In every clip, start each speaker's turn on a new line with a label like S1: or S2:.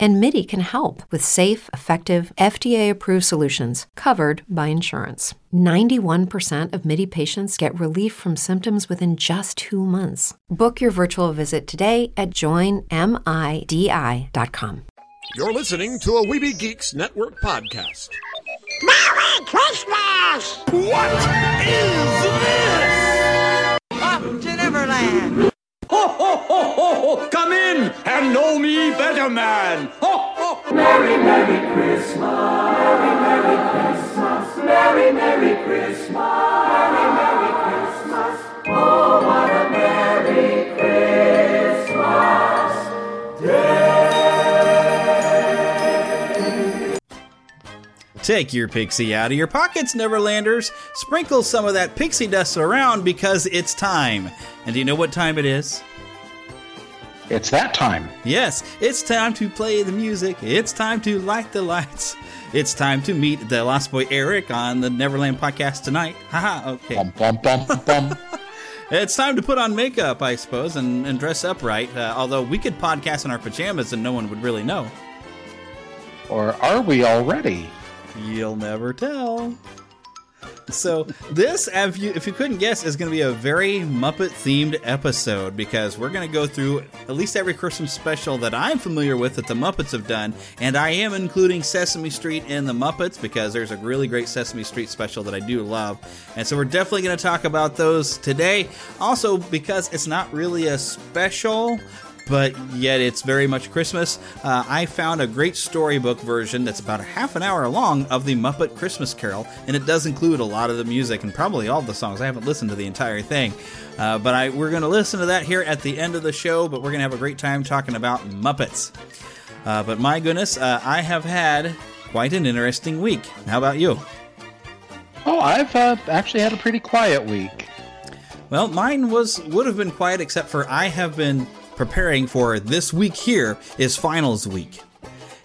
S1: And MIDI can help with safe, effective, FDA approved solutions covered by insurance. 91% of MIDI patients get relief from symptoms within just two months. Book your virtual visit today at joinmidi.com.
S2: You're listening to a Weeby Geeks Network podcast.
S3: Merry Christmas!
S2: What is this?
S3: Up to Neverland!
S2: Ho, ho, ho, ho, ho! Come in and know me better, man! Ho, ho!
S4: Merry, Merry Christmas! Merry, Merry Christmas! Merry, Merry Christmas! Merry, Merry Christmas! Oh, what a Merry Christmas day!
S5: Take your pixie out of your pockets, Neverlanders. Sprinkle some of that pixie dust around because it's time. And do you know what time it is?
S6: It's that time.
S5: Yes, it's time to play the music. It's time to light the lights. It's time to meet the Lost Boy Eric on the Neverland podcast tonight. Haha, okay.
S6: Bum, bum, bum, bum.
S5: It's time to put on makeup, I suppose, and, and dress up right. Uh, although we could podcast in our pajamas and no one would really know.
S6: or are we already?
S5: You'll never tell. So this, if you if you couldn't guess, is going to be a very Muppet themed episode because we're going to go through at least every Christmas special that I'm familiar with that the Muppets have done, and I am including Sesame Street in the Muppets because there's a really great Sesame Street special that I do love, and so we're definitely going to talk about those today. Also, because it's not really a special, but yet it's very much Christmas. Uh, I found a great storybook version that's about a half an hour long of the Muppet Christmas Carol, and it does include a lot of the music and probably all the songs. I haven't listened to the entire thing, uh, but I, we're going to listen to that here at the end of the show. But we're going to have a great time talking about Muppets. Uh, but my goodness, uh, I have had quite an interesting week. How about you?
S6: Oh, I've uh, actually had a pretty quiet week.
S5: Well, mine was would have been quiet except for I have been preparing for this week here is finals week.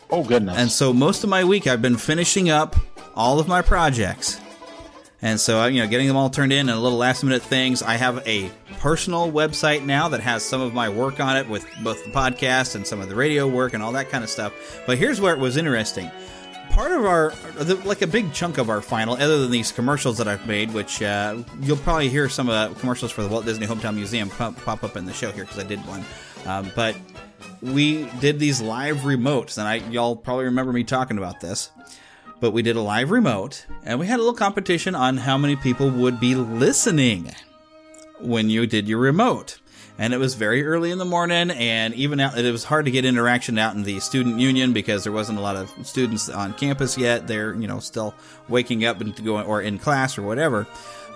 S6: Oh goodness!
S5: And so most of my week I've been finishing up all of my projects. And so, you know, getting them all turned in and a little last minute things. I have a personal website now that has some of my work on it with both the podcast and some of the radio work and all that kind of stuff. But here's where it was interesting. Part of our, like a big chunk of our final, other than these commercials that I've made, which uh, you'll probably hear some of the commercials for the Walt Disney Hometown Museum pop, pop up in the show here because I did one. Um, but we did these live remotes, and I y'all probably remember me talking about this. But we did a live remote, and we had a little competition on how many people would be listening when you did your remote. And it was very early in the morning, and even out, it was hard to get interaction out in the student union because there wasn't a lot of students on campus yet. They're you know still waking up and going or in class or whatever.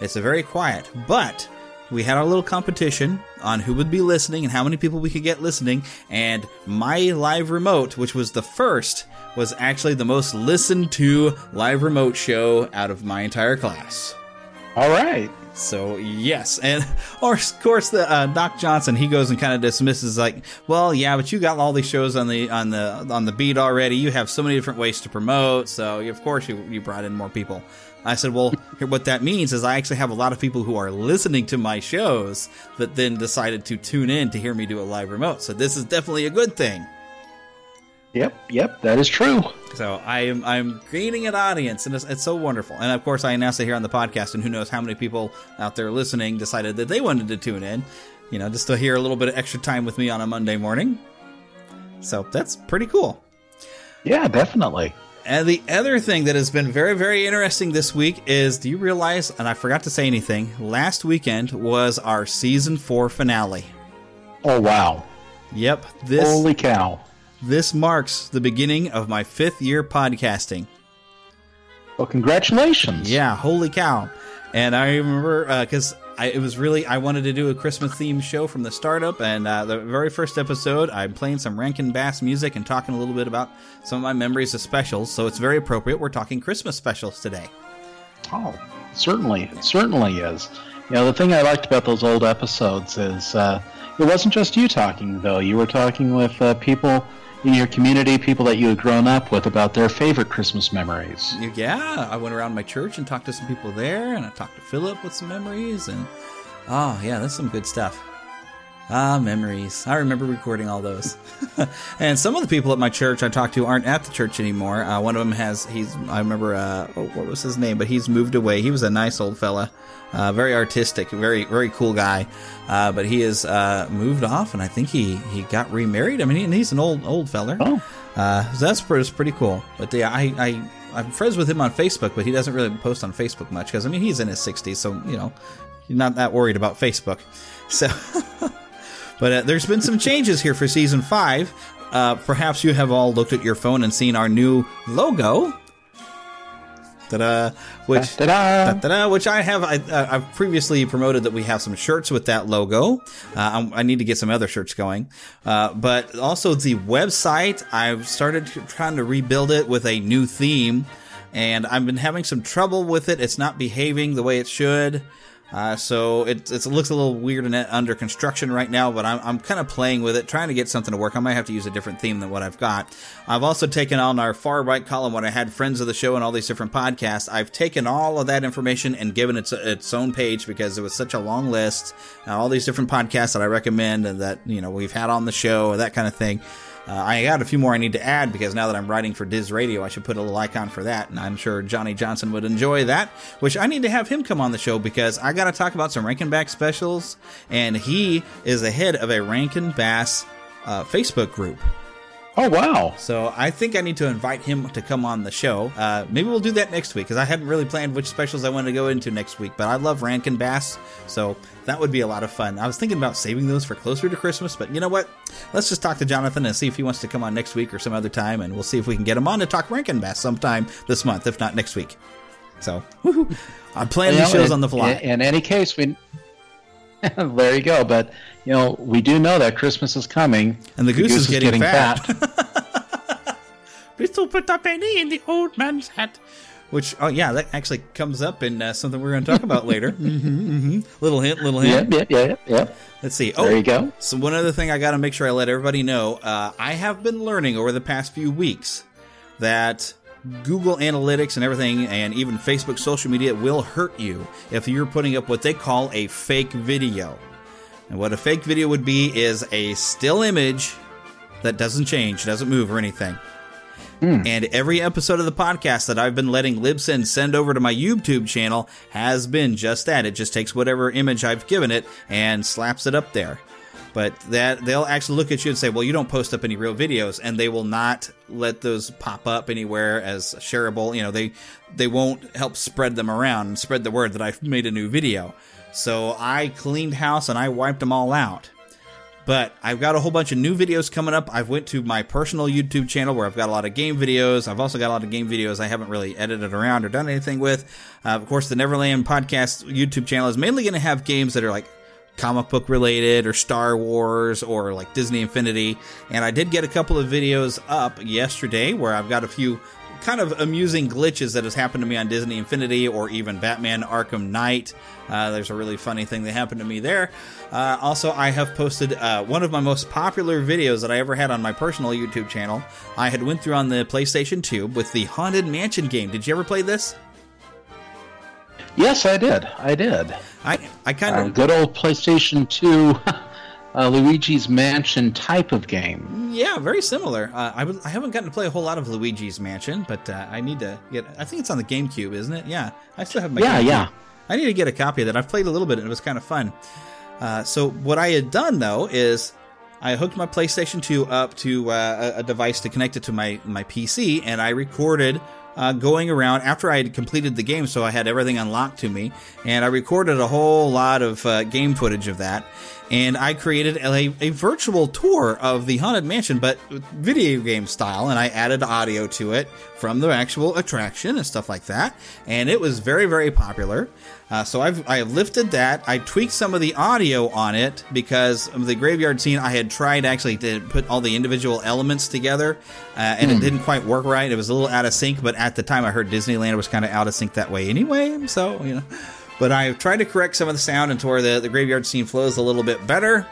S5: It's a very quiet, but we had our little competition on who would be listening and how many people we could get listening. And my live remote, which was the first, was actually the most listened to live remote show out of my entire class.
S6: All right.
S5: So yes, and or of course the uh, Doc Johnson he goes and kind of dismisses like, well, yeah, but you got all these shows on the on the on the beat already. You have so many different ways to promote, so of course you you brought in more people. I said, well, what that means is I actually have a lot of people who are listening to my shows that then decided to tune in to hear me do a live remote. So this is definitely a good thing.
S6: Yep, yep, that is true.
S5: So I am I'm gaining an audience, and it's, it's so wonderful. And of course, I announced it here on the podcast, and who knows how many people out there listening decided that they wanted to tune in, you know, just to hear a little bit of extra time with me on a Monday morning. So that's pretty cool.
S6: Yeah, definitely.
S5: And the other thing that has been very, very interesting this week is do you realize, and I forgot to say anything, last weekend was our season four finale.
S6: Oh wow!
S5: Yep, this
S6: Holy cow!
S5: This marks the beginning of my fifth year podcasting.
S6: Well, congratulations!
S5: Yeah, holy cow! And I remember because I it was really I wanted to do a Christmas themed show from the startup, and uh, the very first episode I'm playing some Rankin Bass music and talking a little bit about some of my memories of specials. So it's very appropriate. We're talking Christmas specials today.
S6: Oh, certainly, it certainly is. You know, the thing I liked about those old episodes is uh, it wasn't just you talking, though. You were talking with uh, people in your community, people that you had grown up with, about their favorite Christmas memories.
S5: Yeah, I went around my church and talked to some people there, and I talked to Philip with some memories, and oh yeah, that's some good stuff. Ah, memories. I remember recording all those. and some of the people at my church I talked to aren't at the church anymore. Uh, one of them has, he's, I remember, uh, oh, what was his name? But he's moved away. He was a nice old fella, uh, very artistic, very, very cool guy. Uh, but he has uh, moved off, and I think he, he got remarried. I mean, he, he's an old, old feller.
S6: Oh.
S5: Uh, so that's pretty, pretty cool. But yeah, I, I, I'm friends with him on Facebook, but he doesn't really post on Facebook much because, I mean, he's in his 60s, so, you know, he's not that worried about Facebook. So. But uh, there's been some changes here for season five. Uh, perhaps you have all looked at your phone and seen our new logo. Ta-da! Which,
S6: Ta-da!
S5: ta-da, which I have. I, uh, I've previously promoted that we have some shirts with that logo. Uh, I, I need to get some other shirts going. Uh, but also the website, I've started trying to rebuild it with a new theme, and I've been having some trouble with it. It's not behaving the way it should. Uh, so it, it looks a little weird and under construction right now, but I'm, I'm kind of playing with it, trying to get something to work. I might have to use a different theme than what I've got. I've also taken on our far right column when I had friends of the show and all these different podcasts. I've taken all of that information and given it its own page because it was such a long list, all these different podcasts that I recommend and that you know we've had on the show, that kind of thing. Uh, I got a few more I need to add because now that I'm writing for Diz Radio, I should put a little icon for that, and I'm sure Johnny Johnson would enjoy that. Which I need to have him come on the show because I got to talk about some Rankin Bass specials, and he is the head of a Rankin Bass uh, Facebook group.
S6: Oh wow!
S5: So I think I need to invite him to come on the show. Uh, maybe we'll do that next week because I hadn't really planned which specials I wanted to go into next week. But I love Rankin Bass, so that would be a lot of fun. I was thinking about saving those for closer to Christmas, but you know what? Let's just talk to Jonathan and see if he wants to come on next week or some other time, and we'll see if we can get him on to talk Rankin Bass sometime this month, if not next week. So woohoo. I'm planning
S6: You
S5: these shows
S6: in-
S5: on the fly.
S6: In, in any case, we there you go. But you know, we do know that Christmas is coming,
S5: And the goose is getting fat.
S6: fat.
S5: Little put a penny in the old man's hat. Which, oh yeah, that actually comes up in uh, something we're going to talk about later. hmm hmm Little hint, little hint.
S6: yep, yep, yep, yep.
S5: Let's see. Oh,
S6: There you go.
S5: So one other thing I got to make sure I let everybody know. Uh, I have been learning over the past few weeks that Google Analytics and everything, and even Facebook social media, will hurt you if you're putting up what they call a fake video. And what a fake video would be is a still image that doesn't change, doesn't move or anything. Mm. And every episode of the podcast that I've been letting Libsyn send over to my YouTube channel has been just that. It just takes whatever image I've given it and slaps it up there. But that they'll actually look at you and say, "Well, you don't post up any real videos," and they will not let those pop up anywhere as shareable. You know, they they won't help spread them around and spread the word that I've made a new video. So I cleaned house and I wiped them all out. But I've got a whole bunch of new videos coming up. I've went to my personal YouTube channel where I've got a lot of game videos. I've also got a lot of game videos I haven't really edited around or done anything with. Uh, of course, the Neverland Podcast YouTube channel is mainly going to have games that are like comic book related or Star Wars or like Disney Infinity. And I did get a couple of videos up yesterday where I've got a few kind of amusing glitches that has happened to me on Disney Infinity or even Batman Arkham Knight. Uh, there's a really funny thing that happened to me there. Uh, also, I have posted uh, one of my most popular videos that I ever had on my personal YouTube channel. I had went through on the PlayStation 2 with the Haunted Mansion game. Did you ever play this?
S6: Yes, I did. I did.
S5: I I kind of uh,
S6: good old PlayStation 2. uh, Luigi's Mansion type of game.
S5: Yeah, very similar. Uh, I w- I haven't gotten to play a whole lot of Luigi's Mansion, but uh, I need to get. I think it's on the GameCube, isn't it? Yeah, I still have my.
S6: Yeah,
S5: GameCube.
S6: yeah.
S5: I need to get a copy of that. I've played a little bit, and it was kind of fun. Uh, so what I had done though is I hooked my PlayStation 2 up to uh, a, a device to connect it to my my PC, and I recorded uh, going around after I had completed the game, so I had everything unlocked to me, and I recorded a whole lot of uh, game footage of that, and I created a, a virtual tour of the haunted mansion, but video game style, and I added audio to it from the actual attraction and stuff like that, and it was very very popular. Uh, so I've I have lifted that. I tweaked some of the audio on it because of the graveyard scene. I had tried actually to put all the individual elements together, uh, and it didn't quite work right. It was a little out of sync. But at the time, I heard Disneyland was kind of out of sync that way anyway. So you know, but I've tried to correct some of the sound and to where the the graveyard scene flows a little bit better.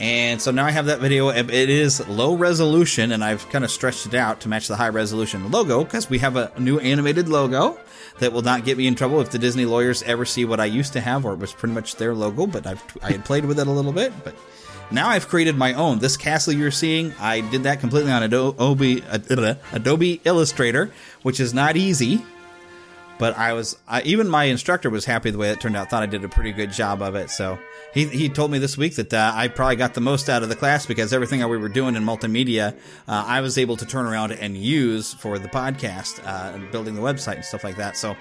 S5: And so now I have that video. It is low resolution, and I've kind of stretched it out to match the high resolution logo because we have a new animated logo that will not get me in trouble if the Disney lawyers ever see what I used to have, or it was pretty much their logo. But I've I had played with it a little bit, but now I've created my own. This castle you're seeing, I did that completely on Adobe Adobe Illustrator, which is not easy. But I was I, even my instructor was happy the way it turned out. Thought I did a pretty good job of it. So he he told me this week that uh, I probably got the most out of the class because everything that we were doing in multimedia, uh, I was able to turn around and use for the podcast uh, and building the website and stuff like that. So.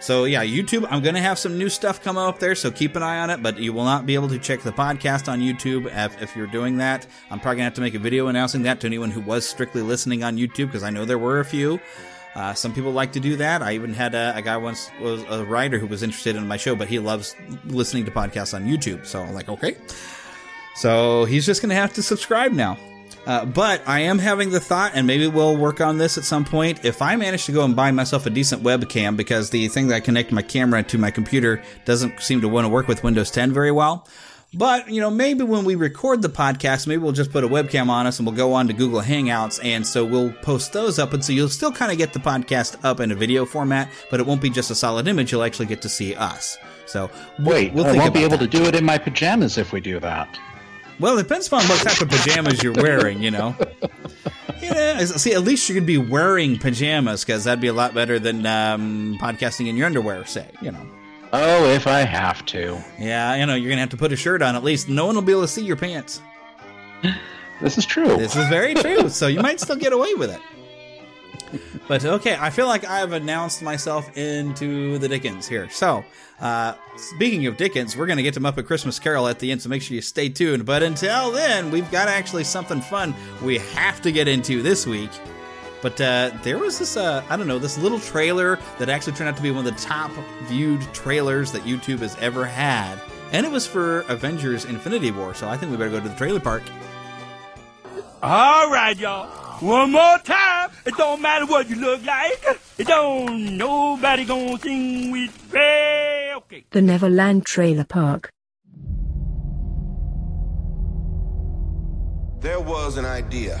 S5: So yeah, YouTube. I'm gonna have some new stuff come up there, so keep an eye on it. But you will not be able to check the podcast on YouTube if, if you're doing that. I'm probably gonna have to make a video announcing that to anyone who was strictly listening on YouTube because I know there were a few. Uh, some people like to do that. I even had a, a, guy once was a writer who was interested in my show, but he loves listening to podcasts on YouTube. So I'm like, okay. So he's just going to have to subscribe now. Uh, but I am having the thought, and maybe we'll work on this at some point. If I manage to go and buy myself a decent webcam, because the thing that I connect my camera to my computer doesn't seem to want to work with Windows 10 very well. But, you know, maybe when we record the podcast, maybe we'll just put a webcam on us and we'll go on to Google Hangouts. And so we'll post those up. And so you'll still kind of get the podcast up in a video format, but it won't be just a solid image. You'll actually get to see us. So we'll,
S6: Wait,
S5: we'll
S6: I
S5: think
S6: won't be able
S5: that.
S6: to do it in my pajamas if we do that.
S5: Well, it depends upon what type of pajamas you're wearing, you know. Yeah, see, at least you could be wearing pajamas because that'd be a lot better than um, podcasting in your underwear, say, you know.
S6: Oh, if I have to.
S5: Yeah, you know, you're gonna have to put a shirt on at least. No one will be able to see your pants.
S6: This is true.
S5: This is very true. so you might still get away with it. But okay, I feel like I've announced myself into the Dickens here. So, uh, speaking of Dickens, we're going to get to Muppet Christmas Carol at the end, so make sure you stay tuned. But until then, we've got actually something fun we have to get into this week. But uh, there was this, uh, I don't know, this little trailer that actually turned out to be one of the top viewed trailers that YouTube has ever had. And it was for Avengers Infinity War, so I think we better go to the trailer park.
S7: All right, y'all. One more time. It don't matter what you look like. It don't nobody gonna sing with me. Okay.
S8: The Neverland Trailer Park.
S9: There was an idea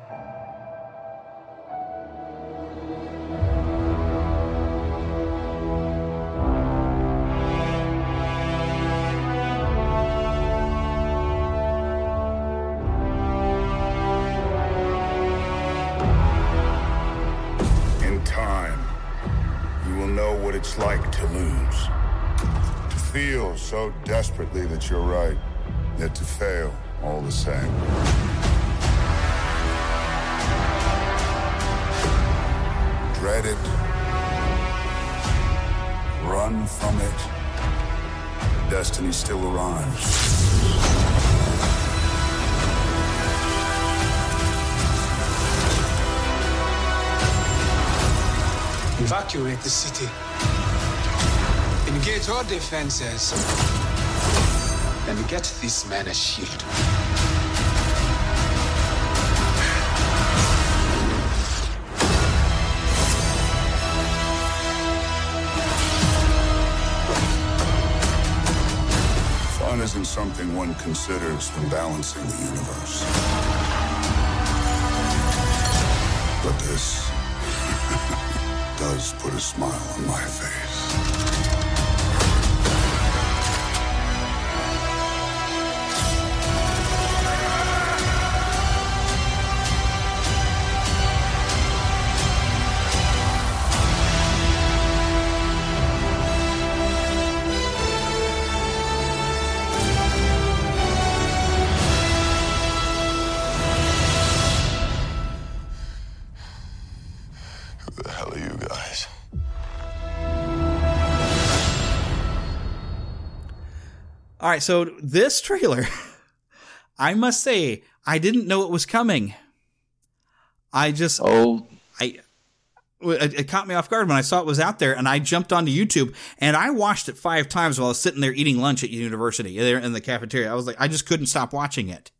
S10: So desperately that you're right, yet to fail all the same. Dread it. Run from it. Destiny still arrives.
S11: Evacuate the city. Engage all defenses and get this man a shield.
S10: Fun isn't something one considers when balancing the universe. But this does put a smile on my face.
S5: Right, so this trailer, I must say, I didn't know it was coming. I just
S6: oh,
S5: I it, it caught me off guard when I saw it was out there, and I jumped onto YouTube and I watched it five times while I was sitting there eating lunch at university there in the cafeteria. I was like, I just couldn't stop watching it.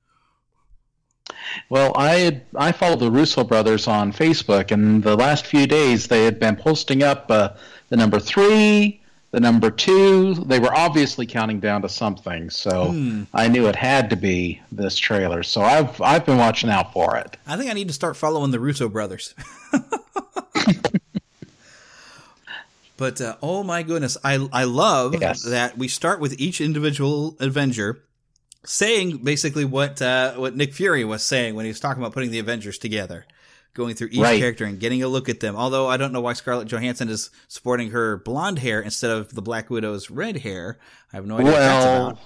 S6: Well, I had, I follow the Russo brothers on Facebook, and the last few days they had been posting up uh, the number three, the number two. They were obviously counting down to something, so
S5: Hmm.
S6: I knew it had to be this trailer. So I've I've been watching out for it.
S5: I think I need to start following the Russo brothers. but uh, oh my goodness, I I love that we start with each individual Avenger saying basically what uh, what Nick Fury was saying when he was talking about putting the Avengers together, going through each
S6: Right.
S5: character and getting a look at them. Although I don't know why Scarlett Johansson is sporting her blonde hair instead of the Black Widow's red hair. I have no idea
S6: well,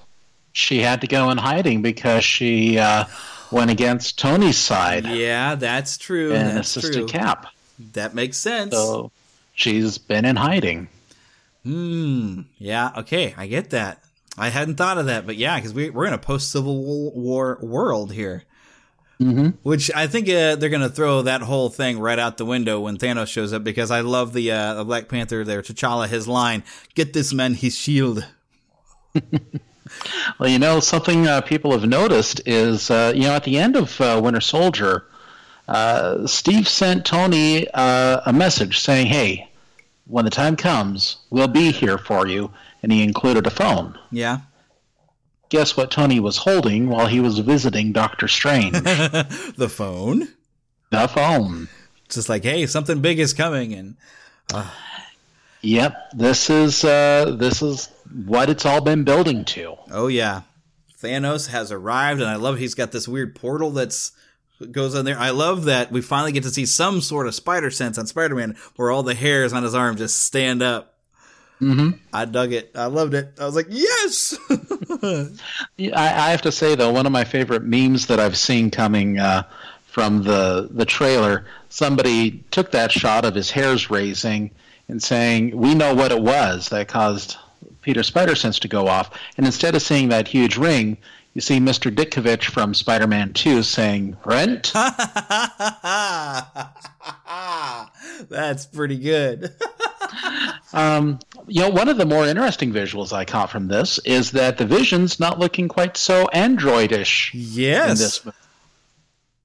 S6: she had to go in hiding because she uh, went against Tony's side
S5: Yeah, that's true.
S6: and
S5: that's
S6: assisted
S5: true.
S6: Cap.
S5: That makes sense.
S6: So she's been in hiding.
S5: Hmm. Yeah. Okay. I get that. I hadn't thought of that, but yeah, because we, we're in a post Civil War world here,
S6: Mm-hmm.
S5: which I think uh, they're going to throw that whole thing right out the window when Thanos shows up. Because I love the uh, Black Panther there, T'Challa, his line, "Get this man his shield."
S6: Well, you know, something uh, people have noticed is, uh, you know, at the end of uh, Winter Soldier, uh, Steve sent Tony uh, a message saying, hey, when the time comes, we'll be here for you. And he included a phone.
S5: Yeah.
S6: Guess what Tony was holding while he was visiting Doctor Strange?
S5: the phone.
S6: The phone.
S5: It's Just like, hey, something big is coming, and uh,
S6: Yep, this is uh, this is what it's all been building to.
S5: oh yeah, Thanos has arrived, and I love he's got this weird portal that's goes on there. I love that we finally get to see some sort of spider sense on Spider-Man, where all the hairs on his arm just stand up.
S6: Mm-hmm.
S5: I dug it. I loved it. I was like, yes.
S6: Yeah, I, I have to say though, one of my favorite memes that I've seen coming uh, from the the trailer, somebody took that shot of his hairs raising and saying, "We know what it was that caused Peter Spider Sense to go off," and instead of seeing that huge ring. You see Mr. Ditkovich from Spider-Man 2 saying, Rent?
S5: That's pretty good.
S6: Um, you know, one of the more interesting visuals I caught from this is that the Vision's not looking quite so androidish.
S5: Yes.
S6: in this,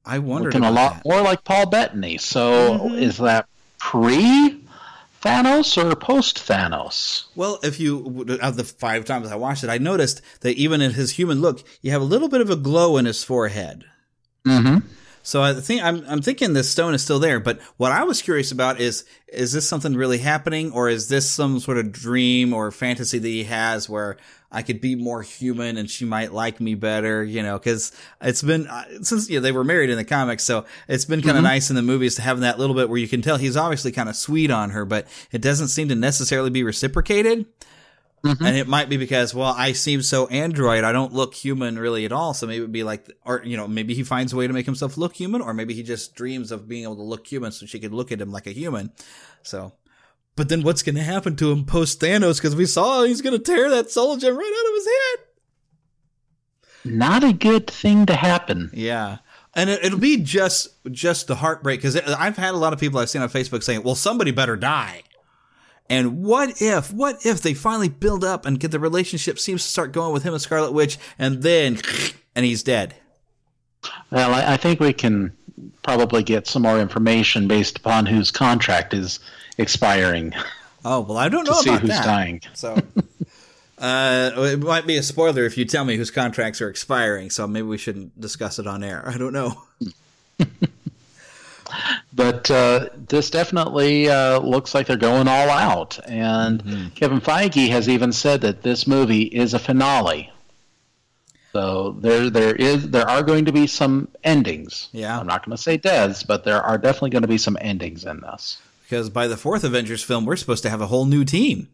S5: I wonder
S6: looking a
S5: about
S6: lot more like Paul Bettany. So, is that pre Thanos or post Thanos?
S5: Well, if you out of the five times I watched it, I noticed that even in his human look, you have a little bit of a glow in his forehead.
S6: Mm-hmm.
S5: So I think I'm I'm thinking this stone is still there. But what I was curious about is is this something really happening, or is this some sort of dream or fantasy that he has where I could be more human and she might like me better? You know, because it's been uh, since you know, they were married in the comics, so it's been kind of
S6: Mhm.
S5: nice in the movies to have that little bit where you can tell he's obviously kind of sweet on her, but it doesn't seem to necessarily be reciprocated. Mm-hmm. And it might be because, well, I seem so android. I don't look human really at all. So maybe it'd be like, or, you know, maybe he finds a way to make himself look human, or maybe he just dreams of being able to look human so she could look at him like a human. So, but then what's going to happen to him post Thanos? Because we saw he's going to tear that soul gem right out of his head.
S6: Not a good thing to happen.
S5: Yeah. And it, it'll be just, just the heartbreak. Because I've had a lot of people I've seen on Facebook saying, well, somebody better die. And what if, what if they finally build up and get the relationship seems to start going with him and Scarlet Witch and then, and he's dead.
S6: Well, I, I think we can probably get some more information based upon whose contract is expiring.
S5: Oh, well, I don't
S6: To
S5: know
S6: see
S5: about
S6: who's
S5: that.
S6: dying.
S5: So, Uh, it might be a spoiler if you tell me whose contracts are expiring, so maybe we shouldn't discuss it on air. I don't know.
S6: but uh, this definitely uh, looks like they're going all out. And
S5: Mm-hmm.
S6: Kevin Feige has even said that this movie is a finale. So there, there is, there are going to be some endings.
S5: Yeah.
S6: I'm not going to say deaths, but there are definitely going to be some endings in this.
S5: Because by the fourth Avengers film, we're supposed to have a whole new team.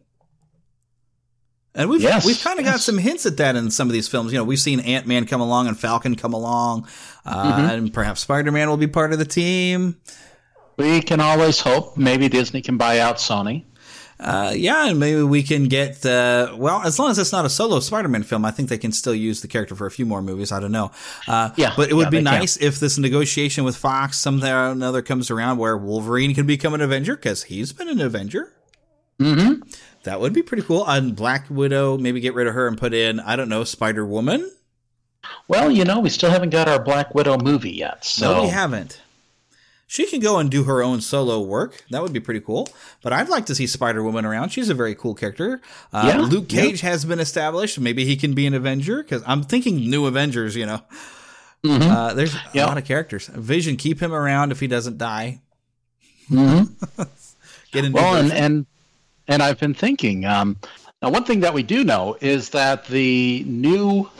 S5: And we've
S6: Yes,
S5: we've kind of got some hints at that in some of these films. You know, we've seen Ant Man come along and Falcon come along, uh,
S6: Mhm.
S5: and perhaps Spider Man will be part of the team.
S6: We can always hope maybe Disney can buy out Sony.
S5: Uh, yeah, and maybe we can get uh, well as long as it's not a solo Spider-Man film. I think they can still use the character for a few more movies. I don't know. Uh,
S6: Yeah,
S5: but it would
S6: yeah,
S5: be
S6: they can.
S5: nice if this negotiation with Fox somehow or another comes around where Wolverine can become an Avenger because he's been an Avenger.
S6: Mm-hmm.
S5: That would be pretty cool. On Black Widow, maybe get rid of her and put in I don't know Spider Woman.
S6: Well, you know, we still haven't got our Black Widow movie yet. So
S5: No, we haven't. She can go and do her own solo work. That would be pretty cool. But I'd like to see Spider Woman around. She's a very cool character. Uh,
S6: Yeah,
S5: Luke
S6: yeah.
S5: Cage has been established. Maybe he can be an Avenger because I'm thinking new Avengers. You know,
S6: Mhm.
S5: uh, there's a lot of characters. Vision, keep him around if he doesn't die.
S6: Mm-hmm.
S5: Get into
S6: well, and, and and I've been thinking. Um, now, one thing that we do know is that the new,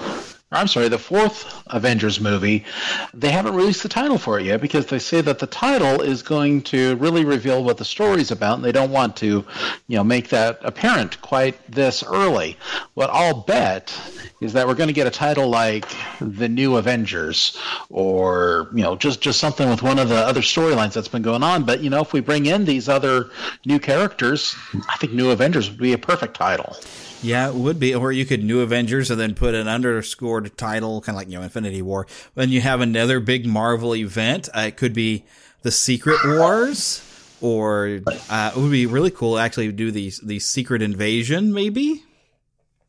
S6: I'm sorry, the fourth Avengers movie, they haven't released the title for it yet because they say that the title is going to really reveal what the story's about, and they don't want to, you know, make that apparent quite this early. What I'll bet is that we're going to get a title like the New Avengers, or you know, just just something with one of the other storylines that's been going on. But you know, if we bring in these other new characters, I think New Avengers would be a perfect title.
S5: Yeah, it would be. Or you could New Avengers and then put an underscored title, kind of like, you know, Infinity War. When you have another big Marvel event, uh, it could be the Secret Wars, or uh, it would be really cool to actually do the, the Secret Invasion, maybe.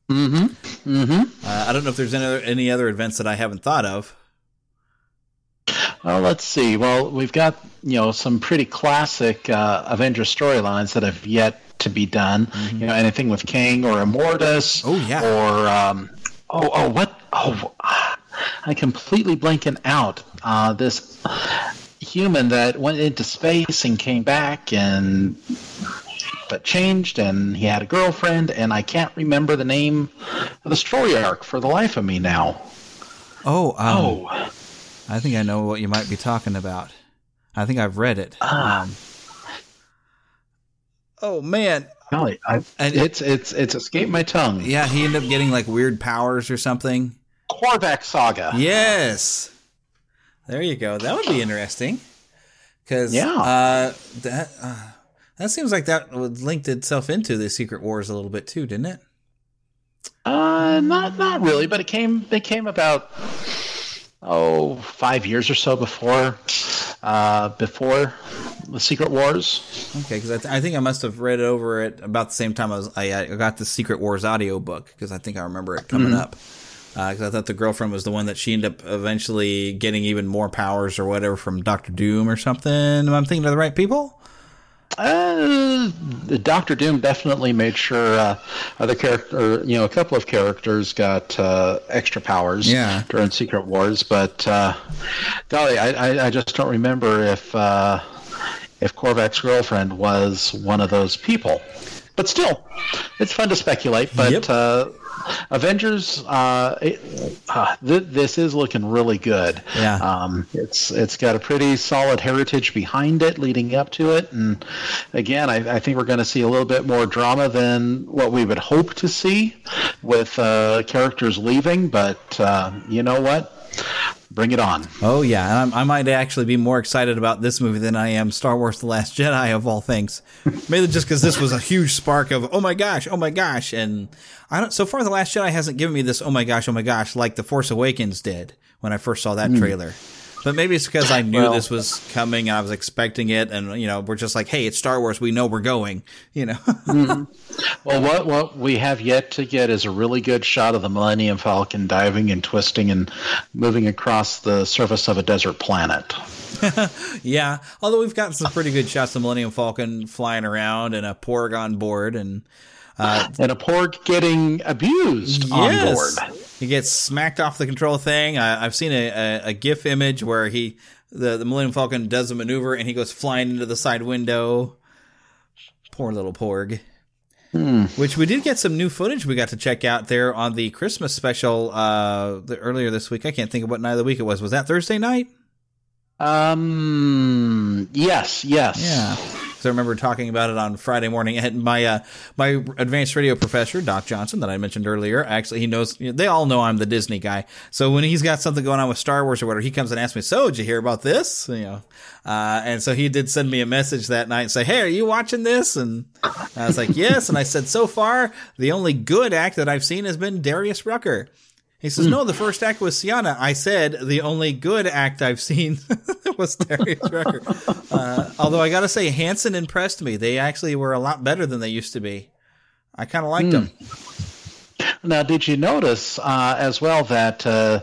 S6: Mm-hmm. Mm-hmm.
S5: Uh, I don't know if there's any other, any other events that I haven't thought of.
S6: Well, let's see. Well, we've got you know some pretty classic uh, Avengers storylines that have yet to be done. You know, anything with Kang or Immortus.
S5: Oh yeah.
S6: Or um, oh oh what oh I completely blanking out. Uh, this human that went into space and came back and but changed and he had a girlfriend and I can't remember the name of the story arc for the life of me now.
S5: Oh, um,
S6: Oh.
S5: I think I know what you might be talking about. I think I've read it.
S6: Ah.
S5: Um, oh man,
S6: Golly, I, it's it's it's escaped my tongue.
S5: yeah, he ended up getting like weird powers or something.
S6: Korvac Saga.
S5: Yes. There you go. That would be interesting. Because
S6: Yeah.
S5: uh, that uh, that seems like that would linked itself into the Secret Wars a little bit too, didn't it?
S6: Uh, not not really, but it came it came about oh five years or so before uh, before the Secret Wars.
S5: Okay, because I, th- I think I must have read over it about the same time I was I, I got the Secret Wars audio book because I think I remember it coming
S6: Mhm.
S5: up. Because I thought the girlfriend was the one that she ended up eventually getting even more powers or whatever from Doctor Doom or something. Am I thinking of the right people?
S6: Uh, Doctor Doom definitely made sure uh, other character, you know, a couple of characters got uh, extra powers
S5: Yeah.
S6: during Secret Wars, but uh, golly, I, I, I just don't remember if uh, if Korvac's girlfriend was one of those people. But still, it's fun to speculate. But uh, Avengers, uh, it, uh, th- this is looking really good.
S5: Yeah.
S6: Um, it's it's got a pretty solid heritage behind it, leading up to it, and again, I, I think we're going to see a little bit more drama than what we would hope to see with uh, characters leaving. But uh, you know what? Bring it on.
S5: Oh yeah, and I'm, I might actually be more excited about this movie than I am Star Wars: The Last Jedi of all things. Maybe just because this was a huge spark of oh my gosh, oh my gosh, and I don't. So far, The Last Jedi hasn't given me this oh my gosh, oh my gosh like The Force Awakens did when I first saw that
S6: Hmm.
S5: trailer. But maybe it's because I knew
S6: Well-
S5: this was coming and I was expecting it, and you know we're just like, hey, it's Star Wars, we know we're going, you know.
S6: Mhm. Well, what what we have yet to get is a really good shot of the Millennium Falcon diving and twisting and moving across the surface of a desert planet.
S5: yeah, although we've gotten some pretty good shots of Millennium Falcon flying around and a Porg on board, and Uh,
S6: and a porg getting abused on board.
S5: He gets smacked off the control thing. I, I've seen a, a, a GIF image where he the, the Millennium Falcon does a maneuver and he goes flying into the side window. Poor little porg.
S6: Hmm.
S5: Which we did get some new footage we got to check out there on the Christmas special uh, the, earlier this week. I can't think of what night of the week it was. Was that Thursday night?
S6: Um. Yes. Yes.
S5: Yeah. So I remember talking about it on Friday morning. And my uh, my advanced radio professor, Doc Johnson, that I mentioned earlier, actually he knows. They all know I'm the Disney guy. So when he's got something going on with Star Wars or whatever, he comes and asks me, "So did you hear about this?" You know. Uh, and so he did send me a message that night and say, "Hey, are you watching this?" And I was like, "Yes." And I said, "So far, the only good act that I've seen has been Darius Rucker." He says, "No, the first act was Sienna." I said, "The only good act I've seen was Darius Rucker." Uh, although I got to say, Hanson impressed me. They actually were a lot better than they used to be. I kind of liked them.
S6: Now, did you notice uh, as well that uh,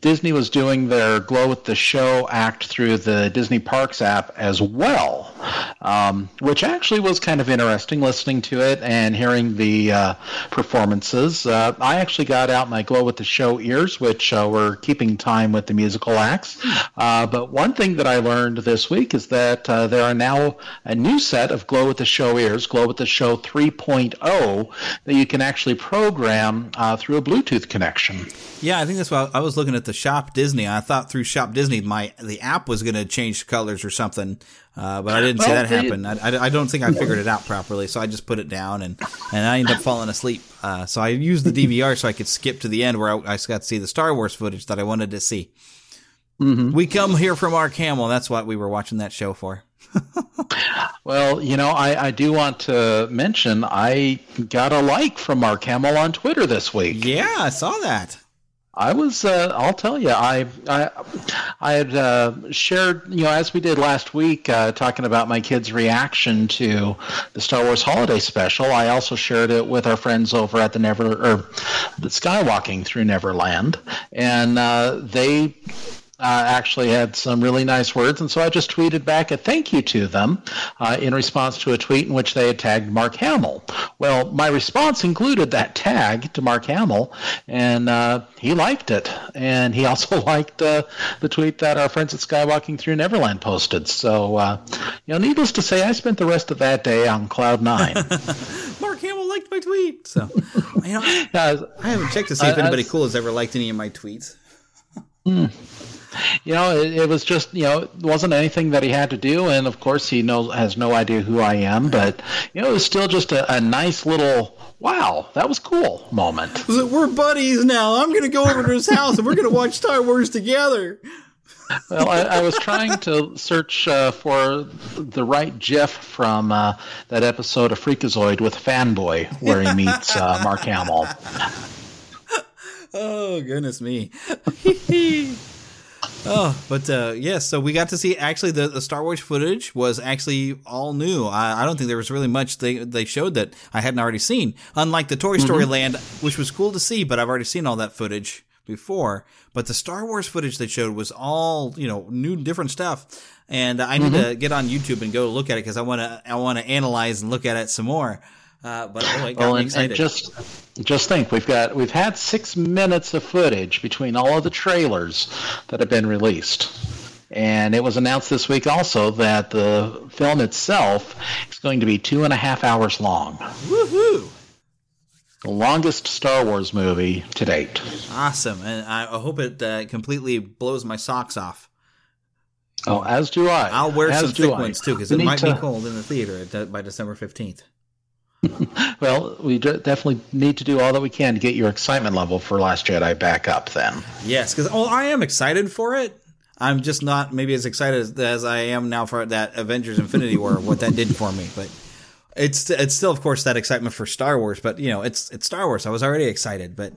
S6: Disney was doing their Glow with the Show act through the Disney Parks app as well, um, which actually was kind of interesting listening to it and hearing the uh, performances. Uh, I actually got out my Glow with the Show ears, which uh, were keeping time with the musical acts. Uh, but one thing that I learned this week is that there are now a new set of Glow with the Show ears, Glow with the Show 3.0, that you can actually program uh, through a Bluetooth connection.
S5: Yeah, I think that's why I was looking at the Shop Disney. I thought through Shop Disney, my the app was going to change colors or something, uh, but I didn't see that
S6: they-
S5: happen. I, I, I don't think I figured it out properly, so I just put it down and and I ended up falling asleep. Uh, so I used the DVR so I could skip to the end where I, I got to see the Star Wars footage that I wanted to see.
S6: Mm-hmm.
S5: We come here from Mark Hamill. That's what we were watching that show for.
S6: Well, you know, I, I do want to mention I got a like from Mark Hamill on Twitter this week.
S5: Yeah, I saw that.
S6: I was, uh, I'll tell you, I, I, I had uh, shared, you know, as we did last week, uh, talking about my kids' reaction to the Star Wars Holiday Special. I also shared it with our friends over at the Never, or the Skywalking through Neverland, and uh, they uh, actually had some really nice words, and so I just tweeted back a thank you to them uh, in response to a tweet in which they had tagged Mark Hamill. Well, my response included that tag to Mark Hamill, and uh, he liked it, and he also liked uh, the tweet that our friends at Skywalking Through Neverland posted. So, uh, you know, needless to say, I spent the rest of that day on cloud nine.
S5: Mark Hamill liked my tweet. So, you know, I, I haven't checked to see if anybody cool has ever liked any of my tweets.
S6: You know, it, it was just, you know, it wasn't anything that he had to do, and of course he knows has no idea who I am, but you know, it was still just a, a nice little wow, that was cool moment.
S5: We're buddies now. I'm going to go over to his house and we're going to watch Star Wars together.
S6: Well, I, I was trying to search uh, for the right GIF from uh, that episode of Freakazoid with Fanboy, where he meets uh, Mark Hamill.
S5: Oh goodness me. oh, but uh, yes, so we got to see actually the, the Star Wars footage was actually all new. I, I don't think there was really much they they showed that I hadn't already seen. Unlike the Toy Story
S6: Mhm.
S5: Land, which was cool to see, but I've already seen all that footage before. But the Star Wars footage they showed was all you know new, different stuff. And I need
S6: Mhm.
S5: to get on YouTube and go look at it because I want to I want to analyze and look at it some more. Uh, but oh, it got me
S6: and,
S5: excited.
S6: just just think, we've got we've had six minutes of footage between all of the trailers that have been released. And it was announced this week also that the film itself is going to be two and a half hours long.
S5: Woohoo!
S6: The longest Star Wars movie to date.
S5: Awesome, and I hope it uh, completely blows my socks off.
S6: Oh, as do I.
S5: I'll wear
S6: As
S5: some thick
S6: I.
S5: ones too, because it might be cold in the theater by December fifteenth.
S6: Well, we de- definitely need to do all that we can to get your excitement level for Last Jedi back up then.
S5: Yes, because oh, I am excited for it. I'm just not maybe as excited as, as I am now for that Avengers Infinity War, what that did for me. But it's it's still, of course, that excitement for Star Wars. But you know, it's it's Star Wars. I was already excited, but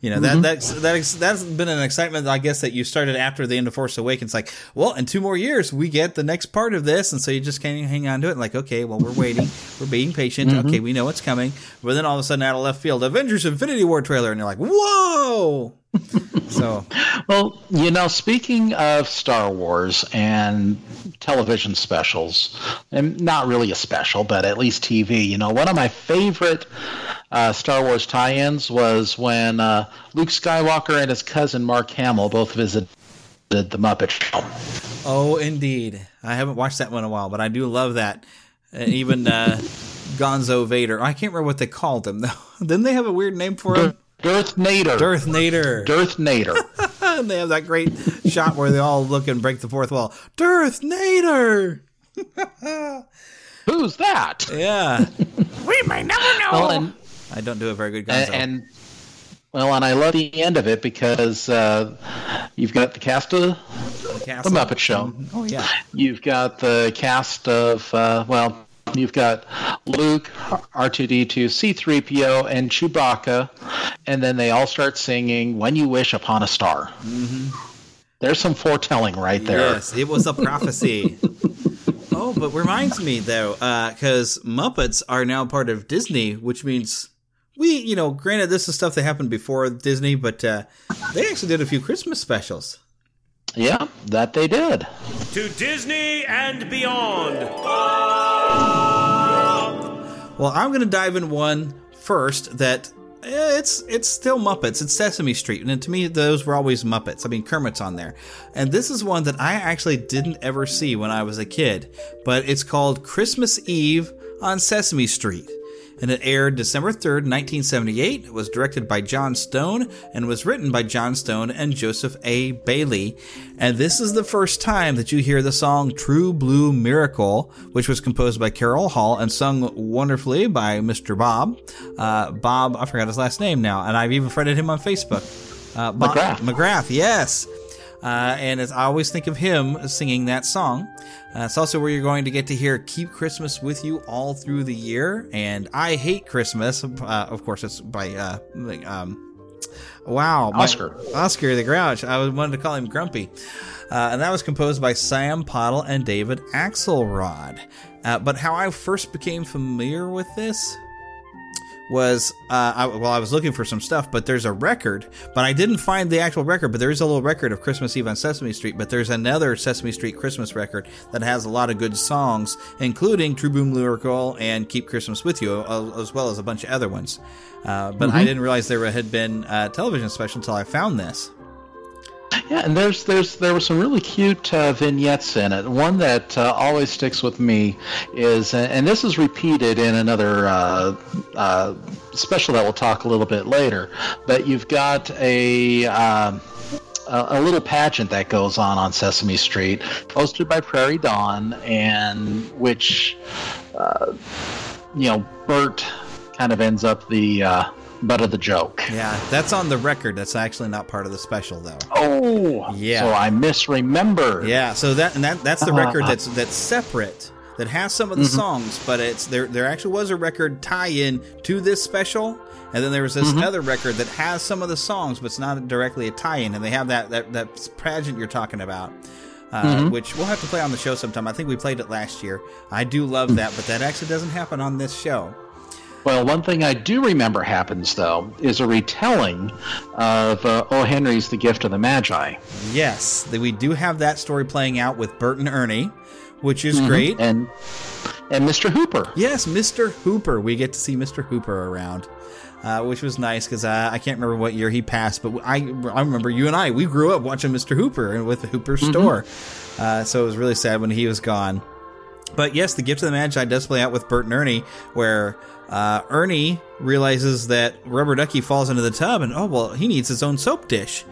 S5: you know that
S6: Mhm.
S5: that's that's that's been an excitement, I guess, that you started after the end of Force Awakens. Like, well, in two more years, we get the next part of this, and so you just kind of hang on to it. Like, okay, well, we're waiting, we're being patient.
S6: Mhm.
S5: Okay, we know it's coming, but then all of a sudden, out of left field, Avengers Infinity War trailer, and you're like, whoa. so,
S6: well, you know, speaking of Star Wars and television specials, and not really a special, but at least TV, you know, one of my favorite uh, Star Wars tie ins was when uh, Luke Skywalker and his cousin Mark Hamill both visited the Muppet Show.
S5: Oh, indeed. I haven't watched that one in a while, but I do love that. And even uh, Gonzo Vader. I can't remember what they called him, though. Didn't they have a weird name for him?
S6: Darth Nader.
S5: Darth Nader.
S6: Darth Nader.
S5: and they have that great shot where they all look and break the fourth wall. Darth Nader.
S6: Who's that?
S5: Yeah.
S3: we may never know.
S6: Well, and,
S5: I don't do a very good
S6: and,
S5: Gonzo.
S6: and well, and I love the end of it because uh, you've got the cast of the,
S5: castle.
S6: Muppet Show.
S5: oh yeah.
S6: You've got the cast of uh, well, you've got Luke, R2D2, C3PO, and Chewbacca, and then they all start singing "When You Wish Upon a Star."
S5: Mm-hmm.
S6: There's some foretelling right there.
S5: Yes, it was a prophecy. oh, but reminds me though, because Muppets are now part of Disney, which means we, you know, granted this is stuff that happened before Disney, but uh, they actually did a few Christmas specials.
S6: Yeah, that they did.
S12: To Disney and beyond.
S5: Well, I'm going to dive in one first that eh, it's it's still Muppets. It's Sesame Street, and to me, those were always Muppets. I mean, Kermit's on there, and this is one that I actually didn't ever see when I was a kid. But it's called Christmas Eve on Sesame Street, and it aired December third, 1978. It was directed by Jon Stone and was written by Jon Stone and Joseph A. Bailey. And this is the first time that you hear the song "True Blue Miracle," which was composed by Carol Hall and sung wonderfully by Mr. Bob. Uh, Bob, I forgot his last name now, and I've even friended him on Facebook. Uh, Bob,
S6: McGrath.
S5: McGrath, yes. Uh, and as I always think of him singing that song. Uh, it's also where you're going to get to hear "Keep Christmas with You" all through the year. And I hate Christmas. Uh, of course, it's by uh, um, wow,
S6: Oscar.
S5: Oscar the Grouch. I was wanted to call him Grumpy, uh, and that was composed by Sam Pottle and David Axelrod. Uh, but how I first became familiar with this was uh, I, well, I was looking for some stuff, but there's a record, but I didn't find the actual record. But there is a little record of Christmas Eve on Sesame Street. But there's another Sesame Street Christmas record that has a lot of good songs, including True Blue Miracle and Keep Christmas with You, as well as a bunch of other ones. Uh, but I
S6: Mhm.
S5: didn't realize there had been a television special until I found this.
S6: Yeah, and there's there's there were some really cute uh, vignettes in it. One that uh, always sticks with me is, and this is repeated in another uh, uh, special that we'll talk a little bit later. But you've got a. Um, a a little pageant that goes on on Sesame Street, hosted by Prairie Dawn, and which, uh, you know, Bert kind of ends up the uh, butt of the joke.
S5: Yeah, that's on the record. That's actually not part of the special, though.
S6: Oh,
S5: Yeah.
S6: So I misremember.
S5: Yeah, so that and that that's the
S6: Uh-huh.
S5: record that's that's separate that has some of the
S6: Mhm.
S5: songs, but it's there there actually was a record tie-in to this special. And then there was this
S6: Mhm.
S5: other record that has some of the songs, but it's not directly a tie-in. And they have that that, that pageant you're talking about, uh,
S6: Mhm.
S5: which we'll have to play on the show sometime. I think we played it last year. I do love that, but that actually doesn't happen on this show.
S6: Well, one thing I do remember happens though is a retelling of uh, O. Henry's The Gift of the Magi.
S5: Yes, we do have that story playing out with Bert and Ernie, which is
S6: Mhm.
S5: great.
S6: And and Mr. Hooper.
S5: Yes, Mr. Hooper. We get to see Mr. Hooper around, uh, which was nice because uh, I can't remember what year he passed, but I I remember you and I we grew up watching Mr. Hooper with the Hooper
S6: Mhm.
S5: store, uh, so it was really sad when he was gone. But yes, the Gift of the Magi does play out with Bert and Ernie, where uh, Ernie realizes that Rubber Ducky falls into the tub, and oh well, he needs his own soap dish.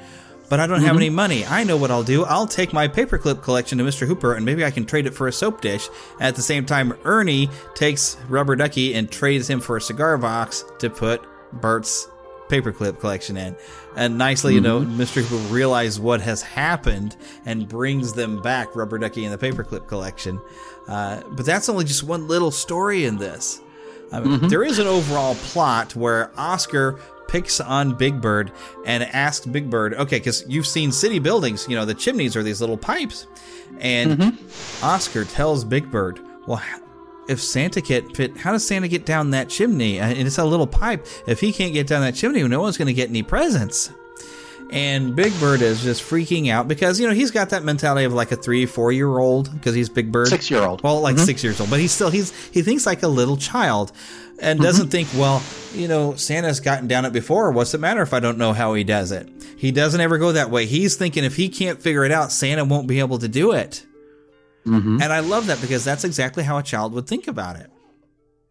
S5: But I don't have
S6: Mhm.
S5: any money. I know what I'll do. I'll take my paperclip collection to Mr. Hooper, and maybe I can trade it for a soap dish. At the same time, Ernie takes Rubber Ducky and trades him for a cigar box to put Bert's paperclip collection in. And nicely, you know, Mr. Hooper realizes what has happened and brings them back Rubber Ducky and the paperclip collection. Uh, but that's only just one little story in this. I mean,
S6: Mhm.
S5: There is an overall plot where Oscar picks on Big Bird and asks Big Bird, okay, because you've seen city buildings, you know, the chimneys are these little pipes. And Oscar tells Big Bird, well, if Santa can't fit, how does Santa get down that chimney? And it's a little pipe. If he can't get down that chimney, no one's going to get any presents. And Big Bird is just freaking out because, you know, he's got that mentality of like a three, four year old because he's Big Bird.
S6: Six year old.
S5: Well, like
S6: Mhm.
S5: six years old, but he's still, he's, he thinks like a little child and doesn't think, well, you know, Santa's gotten down it before. What's it matter if I don't know how he does it? He doesn't ever go that way. He's thinking if he can't figure it out, Santa won't be able to do it.
S6: Mm-hmm.
S5: And I love that because that's exactly how a child would think about it.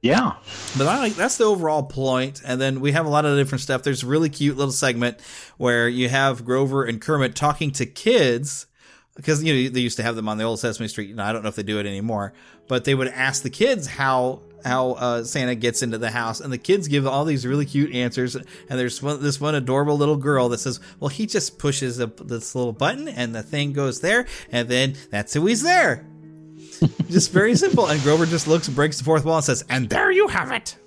S6: Yeah.
S5: But I like that's the overall point. And then we have a lot of different stuff. There's a really cute little segment where you have Grover and Kermit talking to kids because you know they used to have them on the old Sesame Street. Know, I don't know if they do it anymore, but they would ask the kids how how uh, Santa gets into the house, and the kids give all these really cute answers. And there's one, this one adorable little girl that says, "Well, he just pushes a, this little button, and the thing goes there, and then that's who he's there." just very simple. And Grover just looks, breaks the fourth wall, and says, "And there you have it."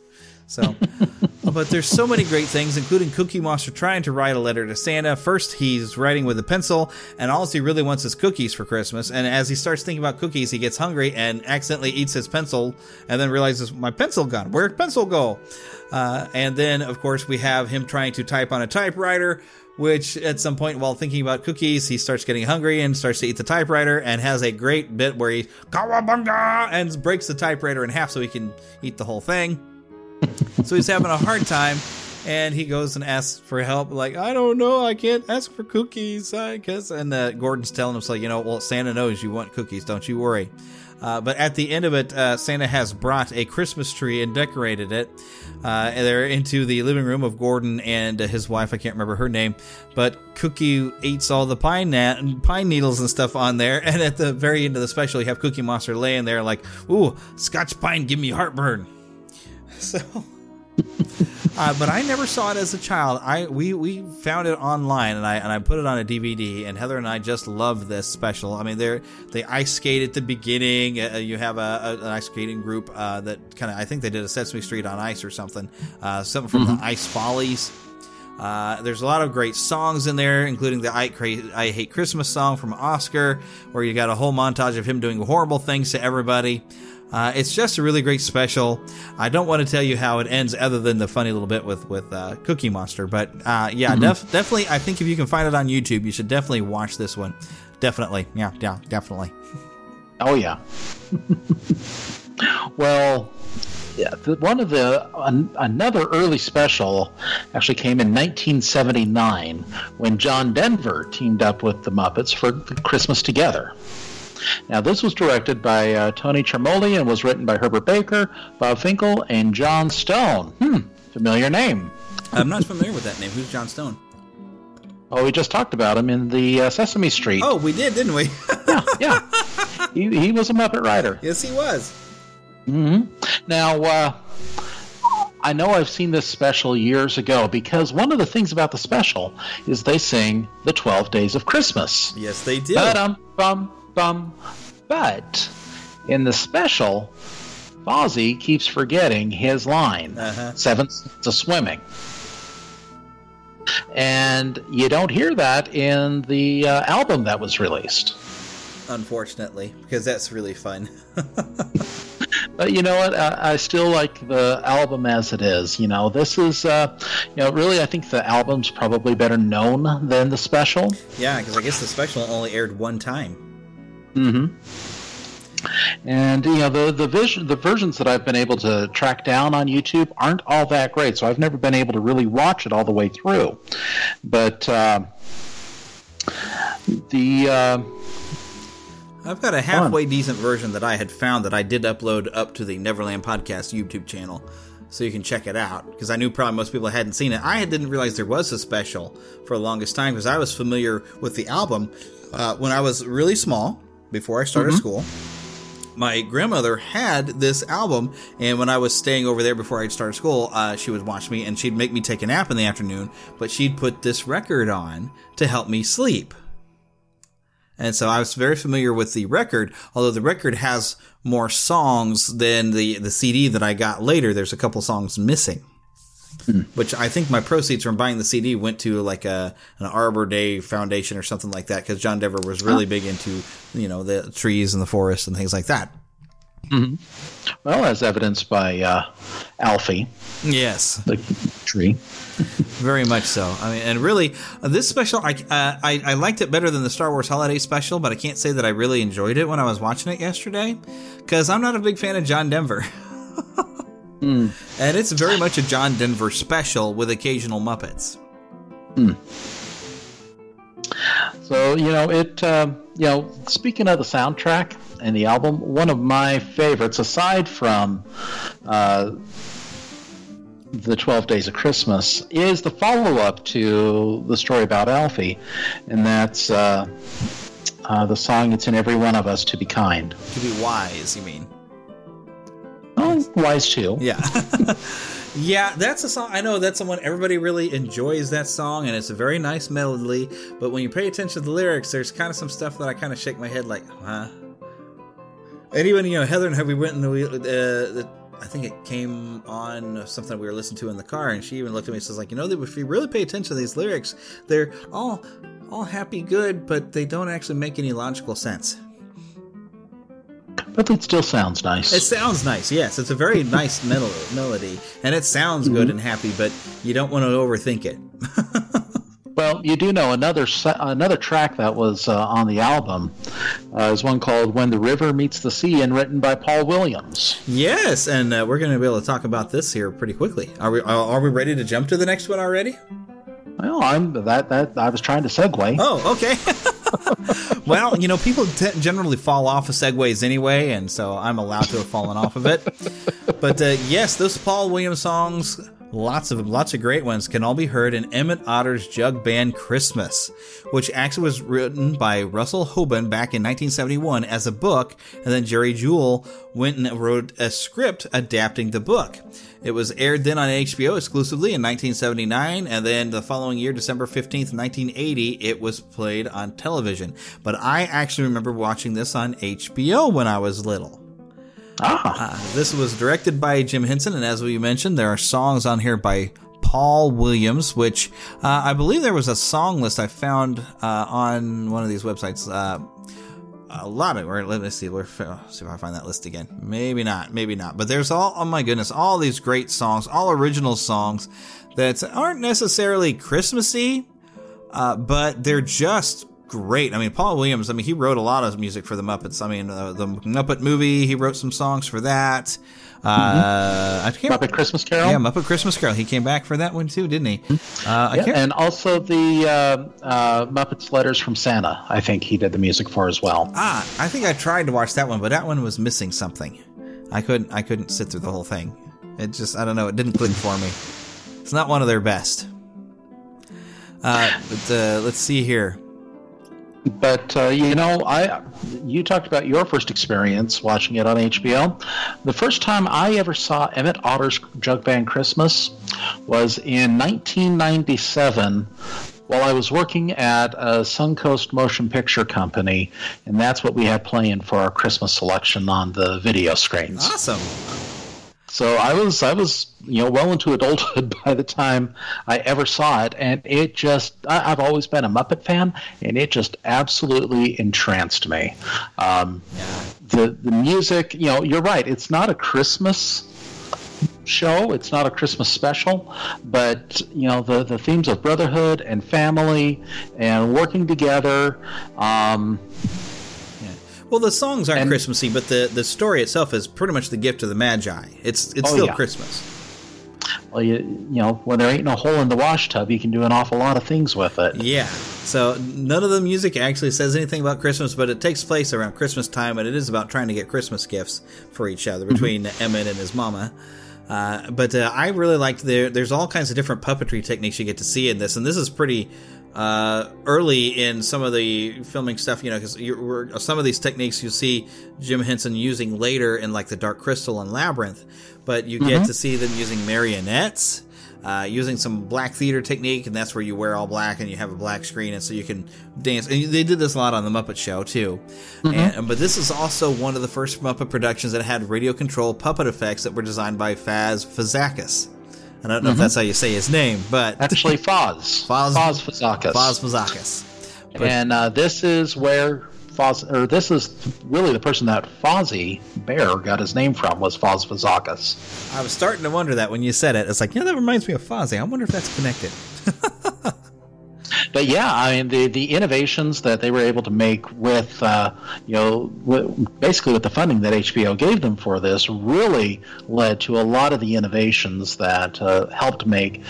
S5: So, but there's so many great things, including Cookie Monster trying to write a letter to Santa. First, he's writing with a pencil, and all he really wants is cookies for Christmas. And as he starts thinking about cookies, he gets hungry and accidentally eats his pencil, and then realizes my pencil gone. Where'd pencil go? Uh, and then, of course, we have him trying to type on a typewriter. Which at some point, while thinking about cookies, he starts getting hungry and starts to eat the typewriter, and has a great bit where he kawabunga and breaks the typewriter in half so he can eat the whole thing. So he's having a hard time and he goes and asks for help like i don't know i can't ask for cookies i guess and uh, gordon's telling him so you know well santa knows you want cookies don't you worry. Uh, but at the end of it uh, santa has brought a christmas tree and decorated it uh, they're into the living room of gordon and his wife. I can't remember her name but cookie eats all the pine nat- pine needles and stuff on there. And at the very end of the special you have cookie monster laying there like ooh scotch pine give me heartburn. So uh, but I never saw it as a child. I we we found it online and I and I put it on a DVD. And Heather and I just love this special. I mean, they're they ice skate at the beginning. Uh, you have a, a, an ice skating group uh, that kind of I think they did a Sesame Street on ice or something. Uh, something from the Ice Follies. Uh, there's a lot of great songs in there, including the I, Cra- I Hate Christmas song from Oscar, where you got a whole montage of him doing horrible things to everybody. Uh, it's just a really great special. I don't want to tell you how it ends, other than the funny little bit with with uh, Cookie Monster. But uh, yeah,
S6: Mhm.
S5: def- definitely. I think if you can find it on YouTube, you should definitely watch this one. Definitely, yeah, yeah, definitely.
S6: Oh yeah. well, yeah. One of the an, another early special actually came in 1979 when John Denver teamed up with the Muppets for Christmas Together. Now, this was directed by uh, Tony Charmoli and was written by Herbert Baker, Bob Finkel, and Jon Stone. Hmm, familiar name.
S5: I'm not familiar with that name. Who's Jon Stone?
S6: Oh, we just talked about him in the uh, Sesame Street.
S5: Oh, we did, didn't we?
S6: yeah. He, he was a Muppet writer.
S5: yes, he was.
S6: hmm Now, uh, I know I've seen this special years ago because one of the things about the special is they sing the 12 Days of Christmas.
S5: Yes, they do.
S6: Ba-dum, bum, bum. But in the special, Fozzie keeps forgetting his line
S5: Uh-huh.
S6: seven of swimming. And you don't hear that in the uh, album that was released.
S5: Unfortunately, because that's really fun.
S6: But you know what? I, I still like the album as it is. You know, this is, uh, you know, really, I think the album's probably better known than the special.
S5: yeah, because I guess the special only aired one time.
S6: Hmm And you know, the the vision, the versions that I've been able to track down on YouTube aren't all that great. So I've never been able to really watch it all the way through. But uh, the uh,
S5: I've got a halfway decent version that I had found that I did upload up to the Neverland Podcast YouTube channel, so you can check it out. Because I knew probably most people hadn't seen it. I didn't realize there was a special for the longest time because I was familiar with the album uh, when I was really small before I started
S6: Mhm.
S5: school. My grandmother had this album, and when I was staying over there before I'd started school, uh, she would watch me and she'd make me take a nap in the afternoon, but she'd put this record on to help me sleep. And so I was very familiar with the record, although the record has more songs than the, the CD that I got later. There's a couple songs missing. Which I think my proceeds from buying the CD went to like a an Arbor Day Foundation or something like that because John Denver was really big into you know the trees and the forest and things like that.
S6: hmm Well, as evidenced by uh, Alfie.
S5: Yes.
S6: The tree.
S5: Very much so. I mean, and really, this special, I, uh, I I liked it better than the Star Wars Holiday Special, but I can't say that I really enjoyed it when I was watching it yesterday, because I'm not a big fan of John Denver.
S6: Mm.
S5: And it's very much a John Denver special with occasional Muppets.
S6: Hmm. So you know it. Uh, you know, speaking of the soundtrack and the album, one of my favorites, aside from uh, the Twelve Days of Christmas, is the follow-up to the story about Alfie, and that's uh, uh, the song "It's in Every One of Us to Be Kind."
S5: To be wise, you mean?
S6: Oh, wise too.
S5: Yeah. yeah, that's a song. I know that's someone everybody really enjoys that song, and it's a very nice melody. But when you pay attention to the lyrics, there's kind of some stuff that I kind of shake my head like, huh? And even you know, Heather and Heavy went in the, uh, the I think it came on something we were listening to in the car, and she even looked at me and says, like, you know, if you really pay attention to these lyrics, they're all all happy, good, but they don't actually make any logical sense.
S6: But it still sounds nice.
S5: It sounds nice, yes. It's a very nice mel- melody, and it sounds
S6: Mm-hmm.
S5: good and happy, but you don't want to overthink it.
S6: Well, you do know another another track that was uh, on the album uh, is one called "When the River Meets the Sea" and written by Paul Williams.
S5: Yes, and uh, we're going to be able to talk about this here pretty quickly. Are we? Are are we ready to jump to the next one already?
S6: Well, I'm that that I was trying to segue.
S5: Oh, okay. well, you know, people t- generally fall off of segways anyway, and so I'm allowed to have fallen off of it. But uh, yes, those Paul Williams songs, lots of lots of great ones, can all be heard in Emmett Otter's Jug Band Christmas, which actually was written by Russell Hoban back in 1971 as a book, and then Jerry Juhl went and wrote a script adapting the book. It was aired then on HBO exclusively in 1979, and then the following year, December 15th, 1980, it was played on television. But I actually remember watching this on HBO when I was little.
S6: Ah.
S5: Uh, this was directed by Jim Henson, and as we mentioned, there are songs on here by Paul Williams, which uh, I believe there was a song list I found uh, on one of these websites. A lot of or let me see where see if I find that list again. Maybe not, maybe not. But there's all oh my goodness, all these great songs, all original songs that aren't necessarily Christmassy, uh, but they're just great. I mean, Paul Williams. I mean, he wrote a lot of music for the Muppets. I mean, uh, the Muppet movie. He wrote some songs for that. Uh, I can't,
S6: Muppet Christmas Carol.
S5: yeah, Muppet Christmas Carol. He came back for that one too, didn't he? Uh, I
S6: Yeah, and also the uh, uh, Muppets Letters from Santa. I think he did the music for as well.
S5: Ah, I think I tried to watch that one, but that one was missing something. I couldn't. I couldn't sit through the whole thing. It just. I don't know. It didn't click for me. It's not one of their best. Uh, but uh, let's see here.
S6: But uh, you know, I you talked about your first experience watching it on HBO. The first time I ever saw Emmett Otter's Jug Band Christmas was in 1997 while I was working at a Suncoast Motion Picture Company, and that's what we had playing for our Christmas selection on the video screens.
S5: Awesome.
S6: So I was I was you know well into adulthood by the time I ever saw it, and it just I, I've always been a Muppet fan, and it just absolutely entranced me. Um, The the music, you know, you're right. It's not a Christmas show. It's not a Christmas special, but you know the the themes of brotherhood and family and working together. Um,
S5: Well, the songs aren't Christmassy, but the, the story itself is pretty much the gift of the Magi. It's it's
S6: Oh,
S5: still
S6: yeah.
S5: Christmas.
S6: well, you you know when there ain't no hole in the washtub, you can do an awful lot of things with it.
S5: Yeah. So none of the music actually says anything about Christmas, but it takes place around Christmas time, and it is about trying to get Christmas gifts for each other between Emmett and his mama. Uh, but uh, I really liked there. There's all kinds of different puppetry techniques you get to see in this, and this is pretty uh, early in some of the filming stuff. You know, because some of these techniques you see Jim Henson using later in like the Dark Crystal and Labyrinth, but you get
S6: Mhm.
S5: to see them using marionettes uh, using some black theater technique, and that's where you wear all black and you have a black screen, and so you can dance. And they did this a lot on the Muppet Show too. And, but this is also one of the first Muppet productions that had radio control puppet effects that were designed by Faz Fazakas. I don't know if
S6: Mhm.
S5: that's how you say his name, but
S6: Actually, Foz.
S5: Foz
S6: Foz Fazakas.
S5: Foz Fazakas.
S6: And uh, this is where Foz, or this is really the person that Fozzie Bear got his name from was Foz Fazakas.
S5: I was starting to wonder that when you said it. It's like, yeah, that reminds me of Fozzie. I wonder if that's connected.
S6: but yeah, I mean the the innovations that they were able to make with uh, you know with, basically with the funding that HBO gave them for this really led to a lot of the innovations that uh, helped make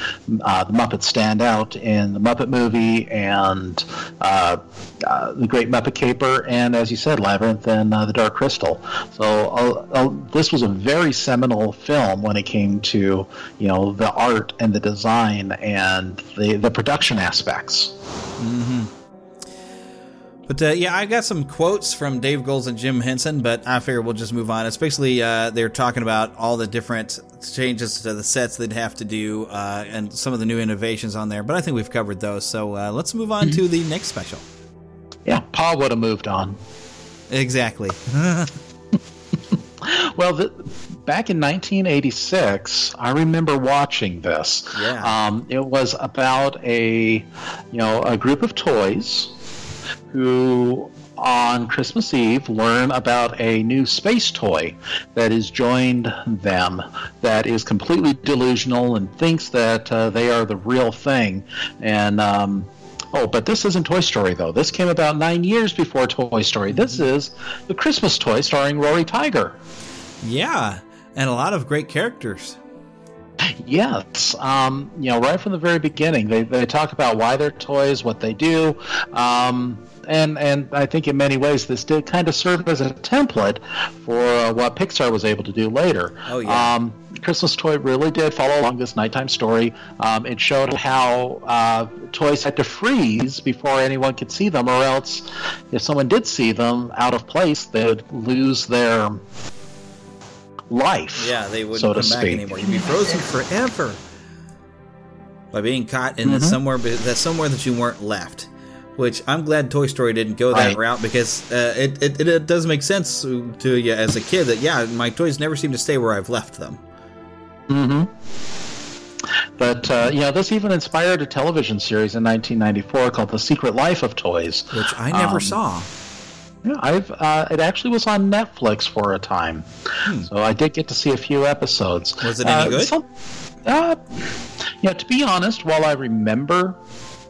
S6: uh, the Muppets stand out in the Muppet movie and uh, uh, the Great Muppet Caper and as you said Labyrinth and uh, the Dark Crystal. So this was a very seminal film when it came to you know the art and the design and the the production aspects.
S5: Mm-hmm. But uh, yeah, I got some quotes from Dave Goelz and Jim Henson, but I figure we'll just move on. It's basically uh, they're talking about all the different changes to the sets they'd have to do uh, and some of the new innovations on there. But I think we've covered those, so uh, let's move on to the next special.
S6: Yeah, Paul would have moved on.
S5: Exactly.
S6: well, the, back in 1986, I remember watching this.
S5: Yeah.
S6: Um, it was about a, you know, a group of toys who on Christmas Eve learn about a new space toy that has joined them that is completely delusional and thinks that uh, they are the real thing. And um, oh, but this isn't Toy Story though. This came about nine years before Toy Story. This is the Christmas toy starring Rugby Tiger.
S5: Yeah, and a lot of great characters.
S6: Yes, um, you know, right from the very beginning, they, they talk about why they're toys, what they do, um, and and I think in many ways this did kind of serve as a template for uh, what Pixar was able to do later.
S5: Oh yeah.
S6: Um, Christmas Toy really did follow along this nighttime story. Um, it showed how uh, toys had to freeze before anyone could see them, or else, if someone did see them out of place, they would lose their life.
S5: Yeah, they wouldn't
S6: so
S5: come
S6: to
S5: back
S6: speak.
S5: anymore. You'd be frozen forever by being caught in
S6: Mhm.
S5: the somewhere that somewhere that you weren't left. Which I'm glad Toy Story didn't go that
S6: Right.
S5: route because uh, it, it it does make sense to you as a kid that yeah my toys never seem to stay where I've left them.
S6: hmm But uh, you know, this even inspired a television series in 1994 called "The Secret Life of Toys,"
S5: which I never
S6: Um,
S5: saw.
S6: Yeah, I've uh, it actually was on Netflix for a time, so I did get to see a few episodes.
S5: Hmm. Was it any
S6: Uh,
S5: good?
S6: some- uh, yeah, to be honest, while I remember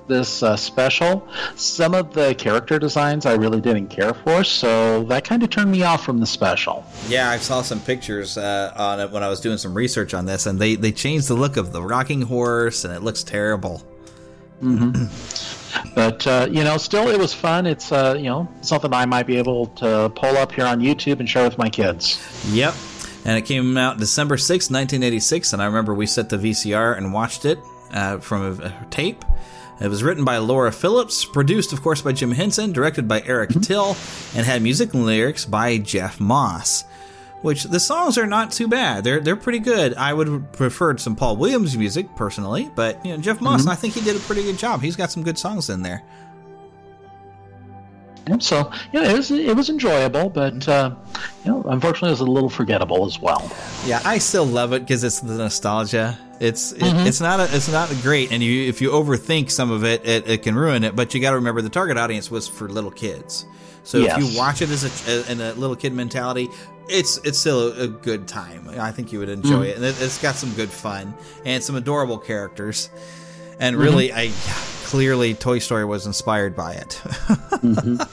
S6: this uh, special, some of the character designs I really didn't care for, so that kind of turned me off from the special.
S5: Yeah, I saw some pictures uh, on it when I was doing some research on this, and they they changed the look of the rocking horse, and it looks terrible.
S6: hmm But uh, you know, still, it was fun. It's uh, you know something I might be able to pull up here on YouTube and share with my kids.
S5: Yep. And it came out December sixth, 1986, and I remember we set the VCR and watched it uh, from a, a tape. It was written by Laura Phillips, produced, of course, by Jim Henson, directed by Eric Till, and had music and lyrics by Jeff Moss. Which the songs are not too bad. They're they're pretty good. I would have preferred some Paul Williams music personally, but you know Jeff Moss,
S6: Mhm.
S5: I think he did a pretty good job. He's got some good songs in there.
S6: And so, yeah, it was it was enjoyable, but uh, you know, unfortunately, it was a little forgettable as well.
S5: Yeah, I still love it because it's the nostalgia. It's it,
S6: Mhm.
S5: it's not a, it's not great, and you if you overthink some of it, it, it can ruin it. But you got to remember the target audience was for little kids. So if you watch it as a in a little kid mentality, it's it's still a, a good time. I think you would enjoy
S6: Mhm.
S5: it, and it, it's got some good fun and some adorable characters. And really, I clearly Toy Story was inspired by it.
S6: Mhm.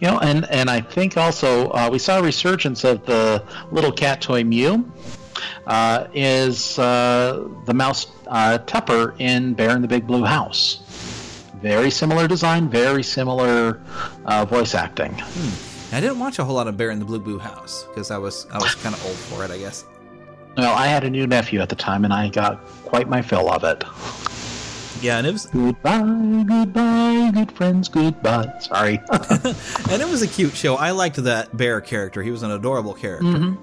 S6: You know, and and I think also uh, we saw a resurgence of the little cat toy Mew. Uh, is uh, the mouse uh, Tutter in Bear in the Big Blue House? Very similar design, very similar uh, voice acting.
S5: I didn't watch a whole lot of Bear in the Blue Blue House because I was I was kind of old for it, I guess.
S6: Well, I had a new nephew at the time, and I got quite my fill of it.
S5: Yeah, and it was
S6: goodbye, goodbye, good friends, goodbye. Sorry.
S5: and it was a cute show. I liked that bear character. He was an adorable character.
S6: Mhm.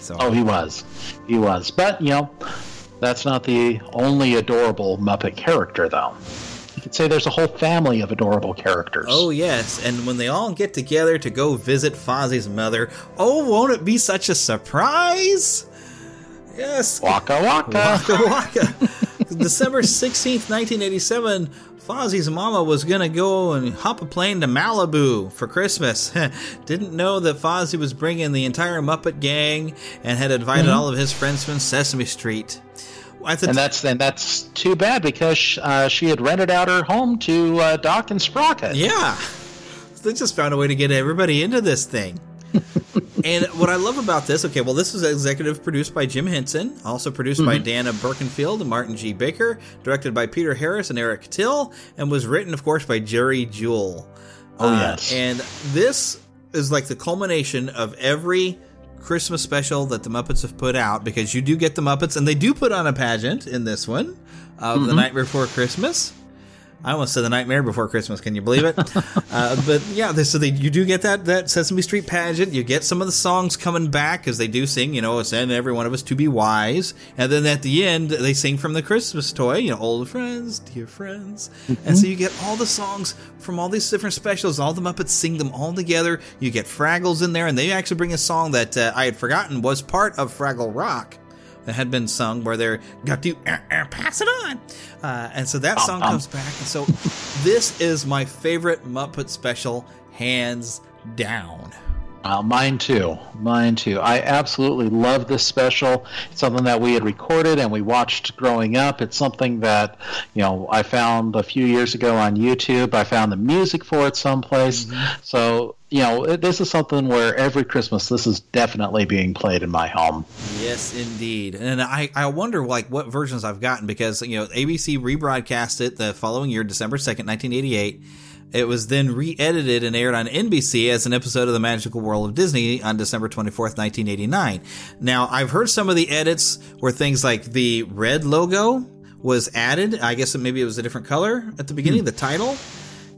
S5: So
S6: Oh, he was. He was. But, you know, that's not the only adorable Muppet character, though. Could say there's a whole family of adorable characters.
S5: Oh yes, and when they all get together to go visit Fozzie's mother, oh, won't it be such a surprise? Yes,
S6: Waka waka.
S5: waka waka. December 16th, 1987, Fozzie's mama was going to go and hop a plane to Malibu for Christmas. Didn't know that Fozzie was bringing the entire Muppet gang and had invited
S6: Mhm.
S5: all of his friends from Sesame Street.
S6: And that's and that's too bad because uh, she had rented out her home to uh, Doc and Sprocket.
S5: Yeah. They just found a way to get everybody into this thing. and what I love about this, okay, well, this was executive produced by Jim Henson, also produced by
S6: Mhm.
S5: Dana Birkenfield and Martin G. Baker, directed by Peter Harris and Eric Till, and was written, of course, by Jerry Juhl.
S6: Oh,
S5: Uh,
S6: yes.
S5: And this is like the culmination of every Christmas special that the Muppets have put out because you do get the Muppets, and they do put on a pageant in this one of the
S6: Mhm.
S5: night before Christmas. I almost said the Nightmare Before Christmas. Can you believe it? uh, but yeah, this, so they, you do get that that Sesame Street pageant. You get some of the songs coming back because they do sing. You know, send every one of us to be wise. And then at the end, they sing from the Christmas toy. You know, old friends, dear friends. And so you get all the songs from all these different specials. All the Muppets sing them all together. You get Fraggles in there, and they actually bring a song that uh, I had forgotten was part of Fraggle Rock that had been sung where they're got to uh, uh, pass it on uh, and so that song comes back and so this is my favorite muppet special hands down
S6: Uh, mine too. Mine too. I absolutely love this special. It's something that we had recorded and we watched growing up. It's something that, you know, I found a few years ago on YouTube. I found the music for it someplace. So, you know, this is something where every Christmas this is definitely being played in my home.
S5: yes indeed and i i wonder like what versions i've gotten because you know abc rebroadcast it the following year december 2nd 1988 it was then re-edited and aired on NBC as an episode of The Magical World of Disney on December 24th, 1989. Now, I've heard some of the edits where things like the red logo was added. I guess maybe it was a different color at the beginning, hmm. the title.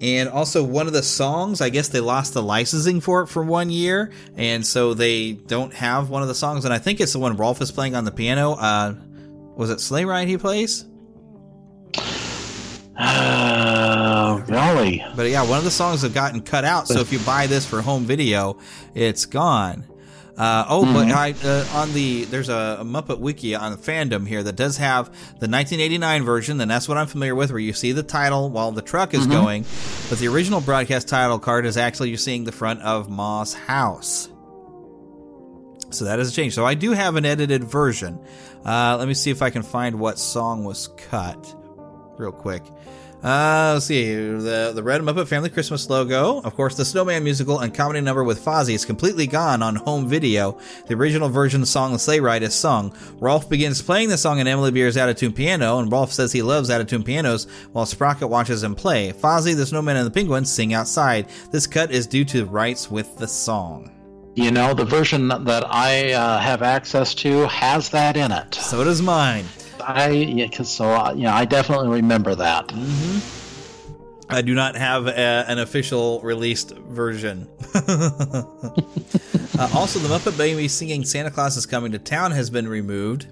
S5: And also one of the songs, I guess they lost the licensing for it for one year, and so they don't have one of the songs. And I think it's the one Rolf is playing on the piano. Uh, was it Sleigh Ride he plays?
S6: Oh, golly.
S5: But yeah, one of the songs have gotten cut out. So if you buy this for home video, it's gone. Uh, oh, but
S6: Mhm.
S5: I uh, on the there's a, a Muppet Wiki on fandom here that does have the 1989 version, and that's what I'm familiar with, where you see the title while the truck is
S6: Mhm.
S5: going. But the original broadcast title card is actually you're seeing the front of Ma's house. So that has changed. So I do have an edited version. Uh, let me see if I can find what song was cut, real quick. Uh, let's see the the Red Muppet Family Christmas logo. Of course, the Snowman musical and comedy number with Fozzie is completely gone on home video. The original version of song "The Sleigh Ride" is sung. Rolf begins playing the song in Emily Bear's Attitude piano, and Rolf says he loves Attitude pianos while Sprocket watches him play. Fozzie, the Snowman, and the Penguins sing outside. This cut is due to rights with the song.
S6: You know, the version that I uh, have access to has that in it.
S5: So does mine.
S6: I yeah, so uh, you know, I definitely remember that.
S5: Mm-hmm. I do not have a, an official released version. uh, also, the Muppet Baby singing Santa Claus is Coming to Town has been removed.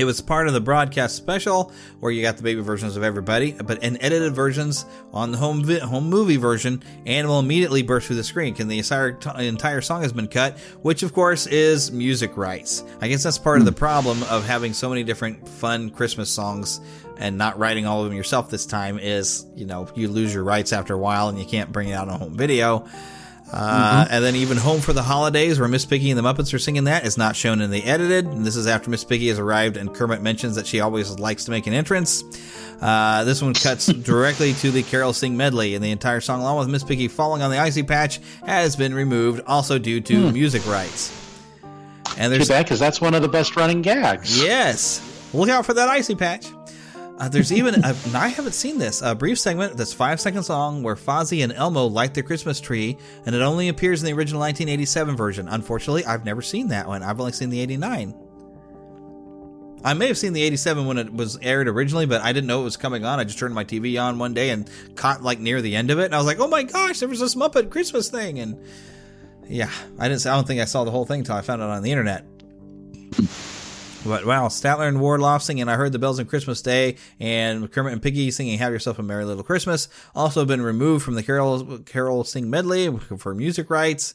S5: It was part of the broadcast special where you got the baby versions of everybody, but in edited versions on the home vi- home movie version, Animal immediately burst through the screen, and the entire, entire song has been cut, which of course is music rights. I guess that's part of the problem of having so many different fun Christmas songs and not writing all of them yourself this time is, you know, you lose your rights after a while and you can't bring it out on home video. Uh, And then even Home for the Holidays, where Miss Piggy and the Muppets are singing that, is not shown in the edited. And this is after Miss Piggy has arrived and Kermit mentions that she always likes to make an entrance. Uh, this one cuts directly to the Carol Sing medley, and the entire song, along with Miss Piggy falling on the icy patch, has been removed, also due to
S6: Hmm.
S5: music rights. And there's
S6: because that's one of the best running gags.
S5: Yes. Look out for that icy patch. Uh, there's even, and I haven't seen this, a brief segment that's five seconds long where Fozzie and Elmo light their Christmas tree, and it only appears in the original 1987 version. Unfortunately, I've never seen that one. I've only seen the 89. I may have seen the 87 when it was aired originally, but I didn't know it was coming on. I just turned my TV on one day and caught like near the end of it, and I was like, "Oh my gosh, there was this Muppet Christmas thing!" And yeah, I didn't. I don't think I saw the whole thing until I found it on the internet. But wow, Statler and Waldorf singing I Heard the Bells on Christmas Day and Kermit and Piggy singing Have Yourself a Merry Little Christmas also been removed from the Carol Carol Sing medley for music rights.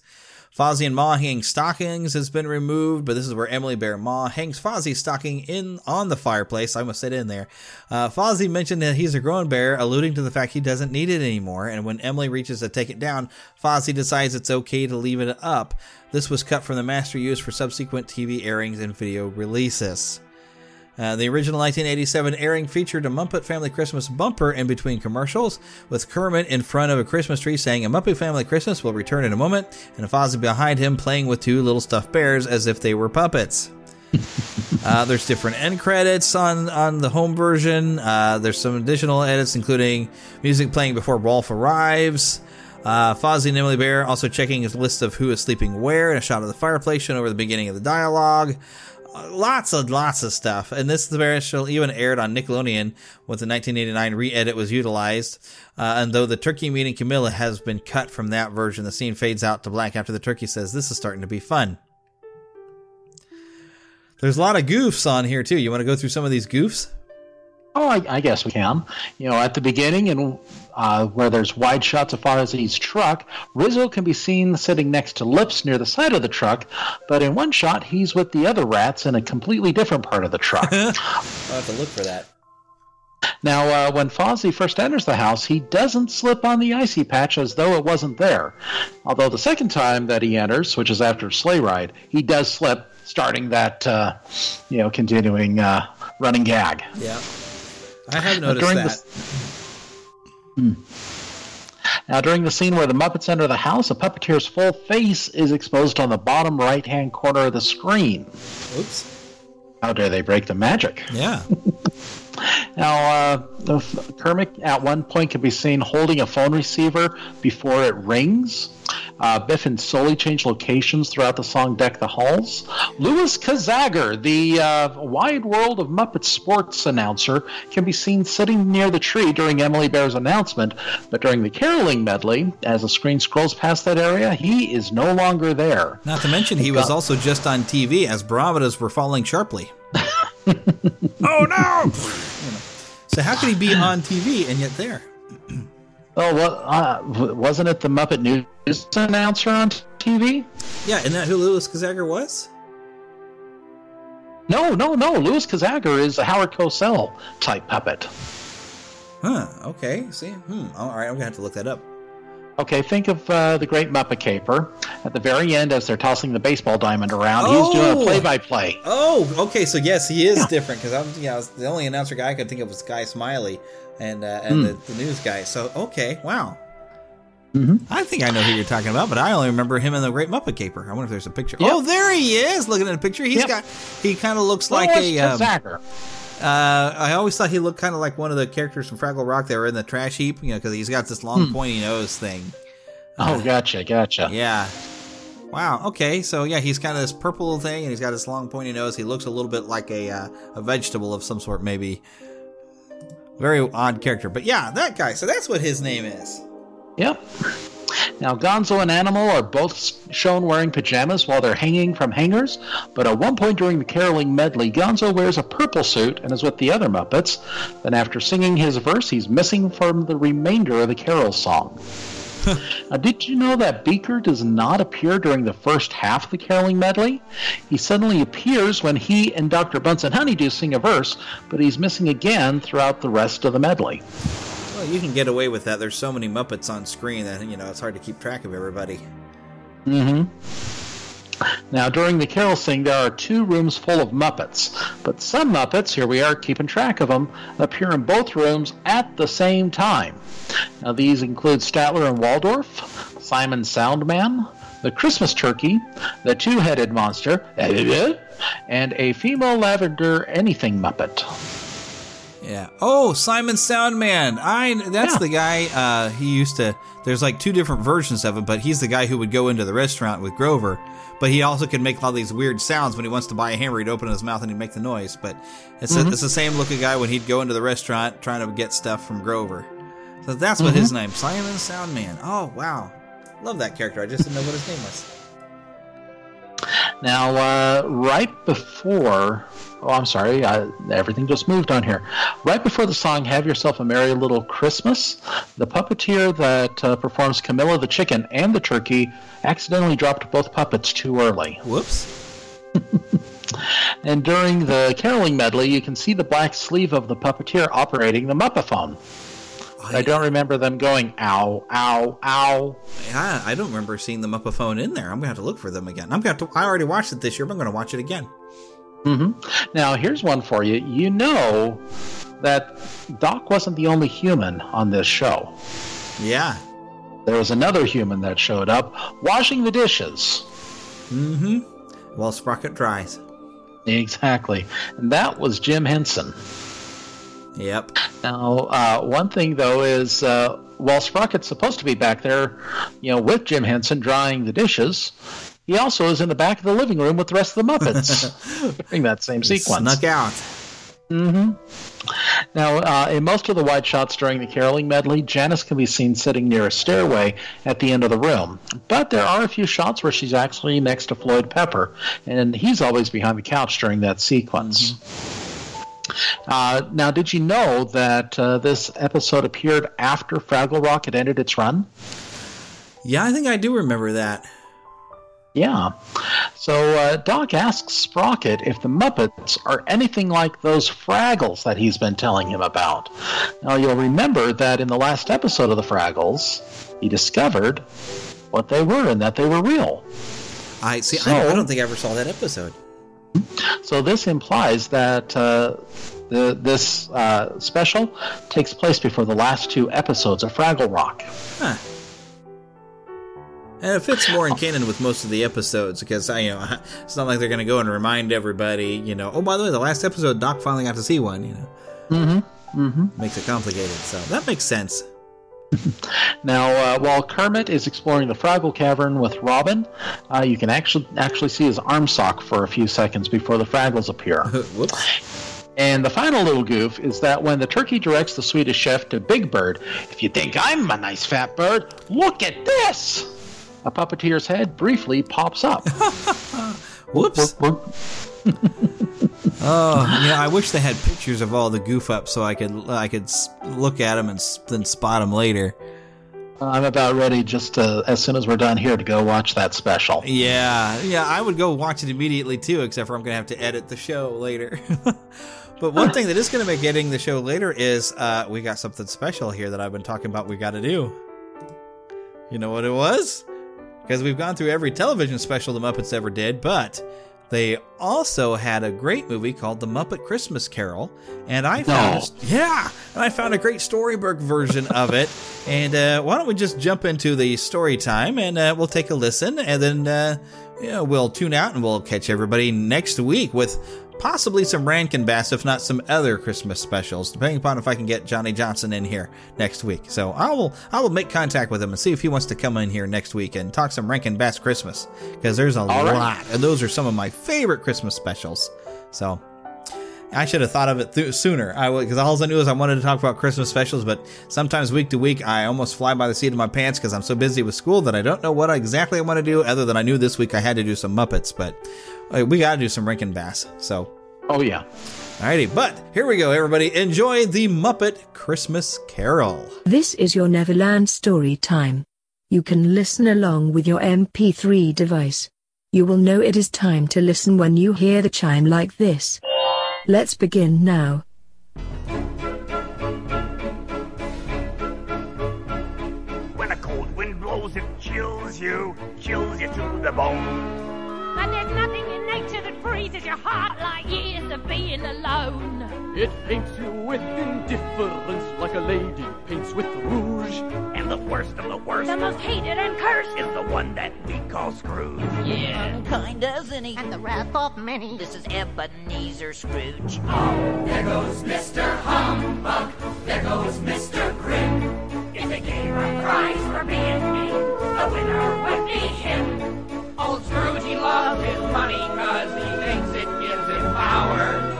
S5: Fozzie and Ma hanging stockings has been removed, but this is where Emily Bear Ma hangs Fozzie's stocking in on the fireplace. I almost sit in there. Uh, Fozzie mentioned that he's a grown bear, alluding to the fact he doesn't need it anymore. And when Emily reaches to take it down, Fozzie decides it's okay to leave it up. This was cut from the master used for subsequent TV airings and video releases. Uh, the original 1987 airing featured a Muppet Family Christmas bumper in between commercials, with Kermit in front of a Christmas tree saying, A Muppet Family Christmas will return in a moment, and Fozzie behind him playing with two little stuffed bears as if they were puppets. uh, there's different end credits on, on the home version. Uh, there's some additional edits, including music playing before Rolf arrives. Uh, Fozzie and Emily Bear also checking his list of who is sleeping where, and a shot of the fireplace shown over the beginning of the dialogue lots of lots of stuff. And this special even aired on Nickelodeon with the 1989 re-edit was utilized. Uh, and though the turkey meeting Camilla has been cut from that version, the scene fades out to black after the turkey says, "This is starting to be fun." There's a lot of goofs on here too. You want to go through some of these goofs?
S6: Oh, I, I guess we can. You know, at the beginning and uh, where there's wide shots of Fozzie's truck, Rizzo can be seen sitting next to Lips near the side of the truck, but in one shot he's with the other rats in a completely different part of the truck.
S5: I'll have to look for that.
S6: Now, uh, when Fozzie first enters the house, he doesn't slip on the icy patch as though it wasn't there. Although the second time that he enters, which is after Sleigh Ride, he does slip, starting that, uh, you know, continuing uh, running gag.
S5: Yeah. I have noticed
S6: during
S5: that.
S6: The, Hmm. Now, during the scene where the Muppets enter the house, a puppeteer's full face is exposed on the bottom right hand corner of the screen.
S5: Oops.
S6: How dare they break the magic?
S5: Yeah.
S6: Now, uh, Kermit at one point can be seen holding a phone receiver before it rings. Uh, Biff and Sully change locations throughout the song Deck the Halls. Louis Kazagger, the uh, Wide World of Muppet Sports announcer, can be seen sitting near the tree during Emily Bear's announcement, but during the caroling medley, as the screen scrolls past that area, he is no longer there.
S5: Not to mention, he was also just on TV as barometers were falling sharply.
S3: oh no! You know.
S5: So how could he be on TV and yet there?
S6: Oh, well, uh, wasn't it the Muppet News announcer on TV?
S5: Yeah, isn't that who Louis Kazagger was?
S6: No, no, no. Louis Kazagger is a Howard Cosell type puppet.
S5: Huh. Okay. See. Hmm. All right. I'm gonna have to look that up.
S6: Okay, think of uh, the Great Muppet Caper. At the very end, as they're tossing the baseball diamond around, he's doing a
S5: Oh!
S6: play-by-play.
S5: Oh, okay. So yes, he is different because I'm yeah. I was, the only announcer guy I could think of was Guy Smiley and uh, and
S6: Hmm.
S5: the, the news guy. So okay. Wow.
S6: Mhm.
S5: I think I know who you're talking about, but I only remember him in the Great Muppet Caper. I wonder if there's a picture.
S6: Yep.
S5: Oh, there he is. Looking at a picture, He's
S6: Yep.
S5: got. He kind of looks like a. Um. Uh, I always thought he looked kind of like one of the characters from Fraggle Rock that were in the trash heap, you know, because he's got this long
S6: Hmm.
S5: pointy nose thing.
S6: Oh, gotcha, gotcha.
S5: Yeah. Wow. Okay. So yeah, he's kind of this purple thing, and he's got this long pointy nose. He looks a little bit like a uh, a vegetable of some sort, maybe. Very odd character, but yeah, that guy. So that's what his name is.
S6: Yep. Now, Gonzo and Animal are both shown wearing pajamas while they're hanging from hangers, but at one point during the caroling medley, Gonzo wears a purple suit and is with the other Muppets. Then, after singing his verse, he's missing from the remainder of the carol song. now, did you know that Beaker does not appear during the first half of the caroling medley? He suddenly appears when he and Dr. Bunsen Honeydew sing a verse, but he's missing again throughout the rest of the medley.
S5: You can get away with that. There's so many Muppets on screen that you know it's hard to keep track of everybody.
S6: Mm hmm Now, during the carol sing, there are two rooms full of Muppets, but some Muppets, here we are keeping track of them, appear in both rooms at the same time. Now, these include Statler and Waldorf, Simon Soundman, the Christmas Turkey, the Two Headed Monster, and a female lavender anything Muppet.
S5: Yeah. Oh, Simon Soundman. I that's
S6: Yeah.
S5: the guy. Uh, he used to. There's like two different versions of him, but he's the guy who would go into the restaurant with Grover. But he also could make all these weird sounds when he wants to buy a hammer. He'd open his mouth and he'd make the noise. But it's
S6: Mhm.
S5: a, it's the same looking guy when he'd go into the restaurant trying to get stuff from Grover. So that's what his name, Simon Soundman. Oh wow, love that character. I just didn't know what his name was.
S6: Now, uh, right before, oh, I'm sorry, I, everything just moved on here. Right before the song "Have Yourself a Merry Little Christmas," the puppeteer that uh, performs Camilla the chicken and the turkey accidentally dropped both puppets too early.
S5: Whoops.
S6: And during the caroling medley, you can see the black sleeve of the puppeteer operating the Muppaphone. I don't remember them going ow, ow, ow.
S5: Yeah, I don't remember seeing the Muppet phone in there. I'm gonna have to look for them again. I'm gonna have to. I already watched it this year, but I'm gonna watch it again.
S6: Mm-hmm. Now, here's one for you. You know that Doc wasn't the only human on this show.
S5: Yeah.
S6: There was another human that showed up washing the dishes.
S5: Mm-hmm. While Sprocket dries.
S6: Exactly. And that was Jim Henson.
S5: Yep.
S6: Now, uh, one thing though is uh, while Sprocket's supposed to be back there, you know, with Jim Henson drying the dishes, he also is in the back of the living room with the rest of the Muppets during that same
S5: He
S6: sequence.
S5: Snuck out.
S6: Mm hmm Now, uh, in most of the wide shots during the caroling medley, Janice can be seen sitting near a stairway at the end of the room. But there are a few shots where she's actually next to Floyd Pepper, and he's always behind the couch during that sequence. Uh, now, did you know that uh, this episode appeared after Fraggle Rock had ended its run?
S5: Yeah, I think I do remember that.
S6: Yeah. So uh, Doc asks Sprocket if the Muppets are anything like those Fraggles that he's been telling him about. Now, you'll remember that in the last episode of the Fraggles, he discovered what they were and that they were real.
S5: I see. I,
S6: So-
S5: I don't think I ever saw that episode.
S6: So this implies that uh, the, this uh, special takes place before the last two episodes of Fraggle Rock.
S5: Huh. And it fits more in canon with most of the episodes because I, you know, it's not like they're going to go and remind everybody, you know, oh by the way, the last episode Doc finally got to see one. You know,
S6: Mm-hmm. Mm-hmm.
S5: makes it complicated. So that makes sense.
S6: Now, uh, while Kermit is exploring the Fraggle Cavern with Robin, uh, you can actually actually see his arm sock for a few seconds before the Fraggles appear. And the final little goof is that when the turkey directs the Swedish chef to Big Bird, if you think I'm a nice fat bird, look at this! A puppeteer's head briefly pops up.
S5: Whoops. Oh, you know, I wish they had pictures of all the goof ups so I could I could look at them and then spot them later.
S6: I'm about ready just to, as soon as we're done here to go watch that special.
S5: Yeah, yeah, I would go watch it immediately too, except for I'm gonna have to edit the show later. but one thing that is gonna make editing the show later is uh, we got something special here that I've been talking about. We got to do. You know what it was? Because we've gone through every television special the Muppets ever did, but they also had a great movie called The Muppet Christmas Carol, and I found yeah, and I found a great storybook version of it. And uh, why don't we just jump into the story time, and uh, we'll take a listen, and then uh, yeah, we'll tune out, and we'll catch everybody next week with possibly some Rankin Bass, if not some other Christmas specials, depending upon if I can get Johnny Johnson in here next week. So I will I will make contact with him and see if he wants to come in here next week and talk some Rankin Bass Christmas because there's a
S6: All right.
S5: lot, and those are some of my favorite Christmas specials. So. I should have thought of it th- sooner. I because all I knew is I wanted to talk about Christmas specials, but sometimes week to week I almost fly by the seat of my pants because I'm so busy with school that I don't know what exactly I want to do. Other than I knew this week I had to do some Muppets, but we got to do some Rankin Bass. So,
S6: Oh, yeah.
S5: alrighty, but here we go, everybody. Enjoy the Muppet Christmas Carol.
S8: This is your Neverland story time. You can listen along with your MP3 device. You will know it is time to listen when you hear the chime like this. Let's begin now.
S7: When a cold wind blows, it chills you, chills you to the bone.
S13: And there's nothing in nature that freezes your heart like years of being alone.
S14: It paints you with indifference like a lady paints with rouge.
S7: And the worst of the worst
S13: The most hated and cursed
S7: is the one that we call Scrooge.
S15: Yeah, mm, kind as any. And the wrath of many. This is Ebenezer Scrooge.
S4: Oh, There goes Mr. Humbug. There goes Mr. Grim. If they gave a prize for being mean, the winner would be him. Old Scrooge, he loves his money cause he thinks it gives him power.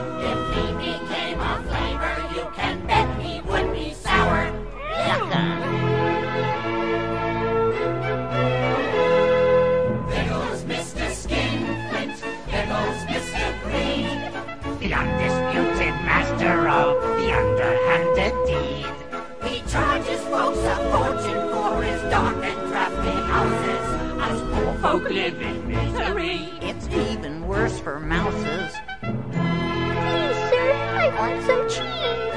S4: live in misery. It's even worse for mouses. Please, sir,
S13: I
S4: want some cheese.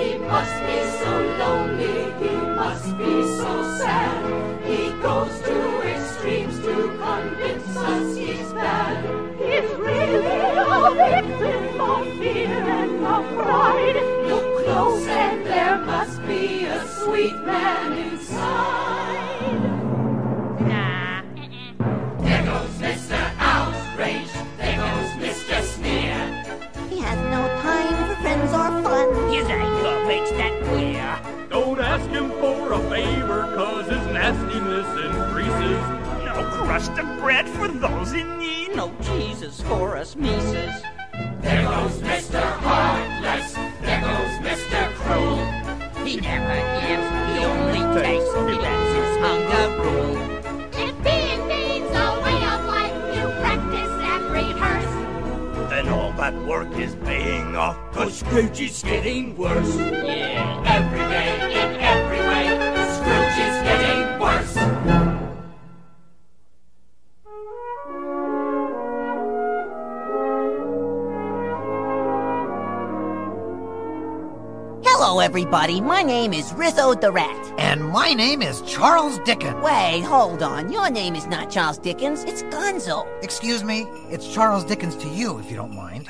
S4: He must be so lonely,
S15: he must be so sad. He goes
S7: to extremes to convince us
S14: he's bad. He's really a
S7: victim of
S13: fear and of pride. Look close and
S7: there must be a sweet man inside. Scrooge is getting worse.
S4: Yeah, every day, in every way, Scrooge is getting worse.
S15: Hello, everybody. My name is Rizzo the Rat.
S16: And my name is Charles Dickens.
S15: Wait, hold on. Your name is not Charles Dickens, it's Gonzo.
S16: Excuse me, it's Charles Dickens to you, if you don't mind.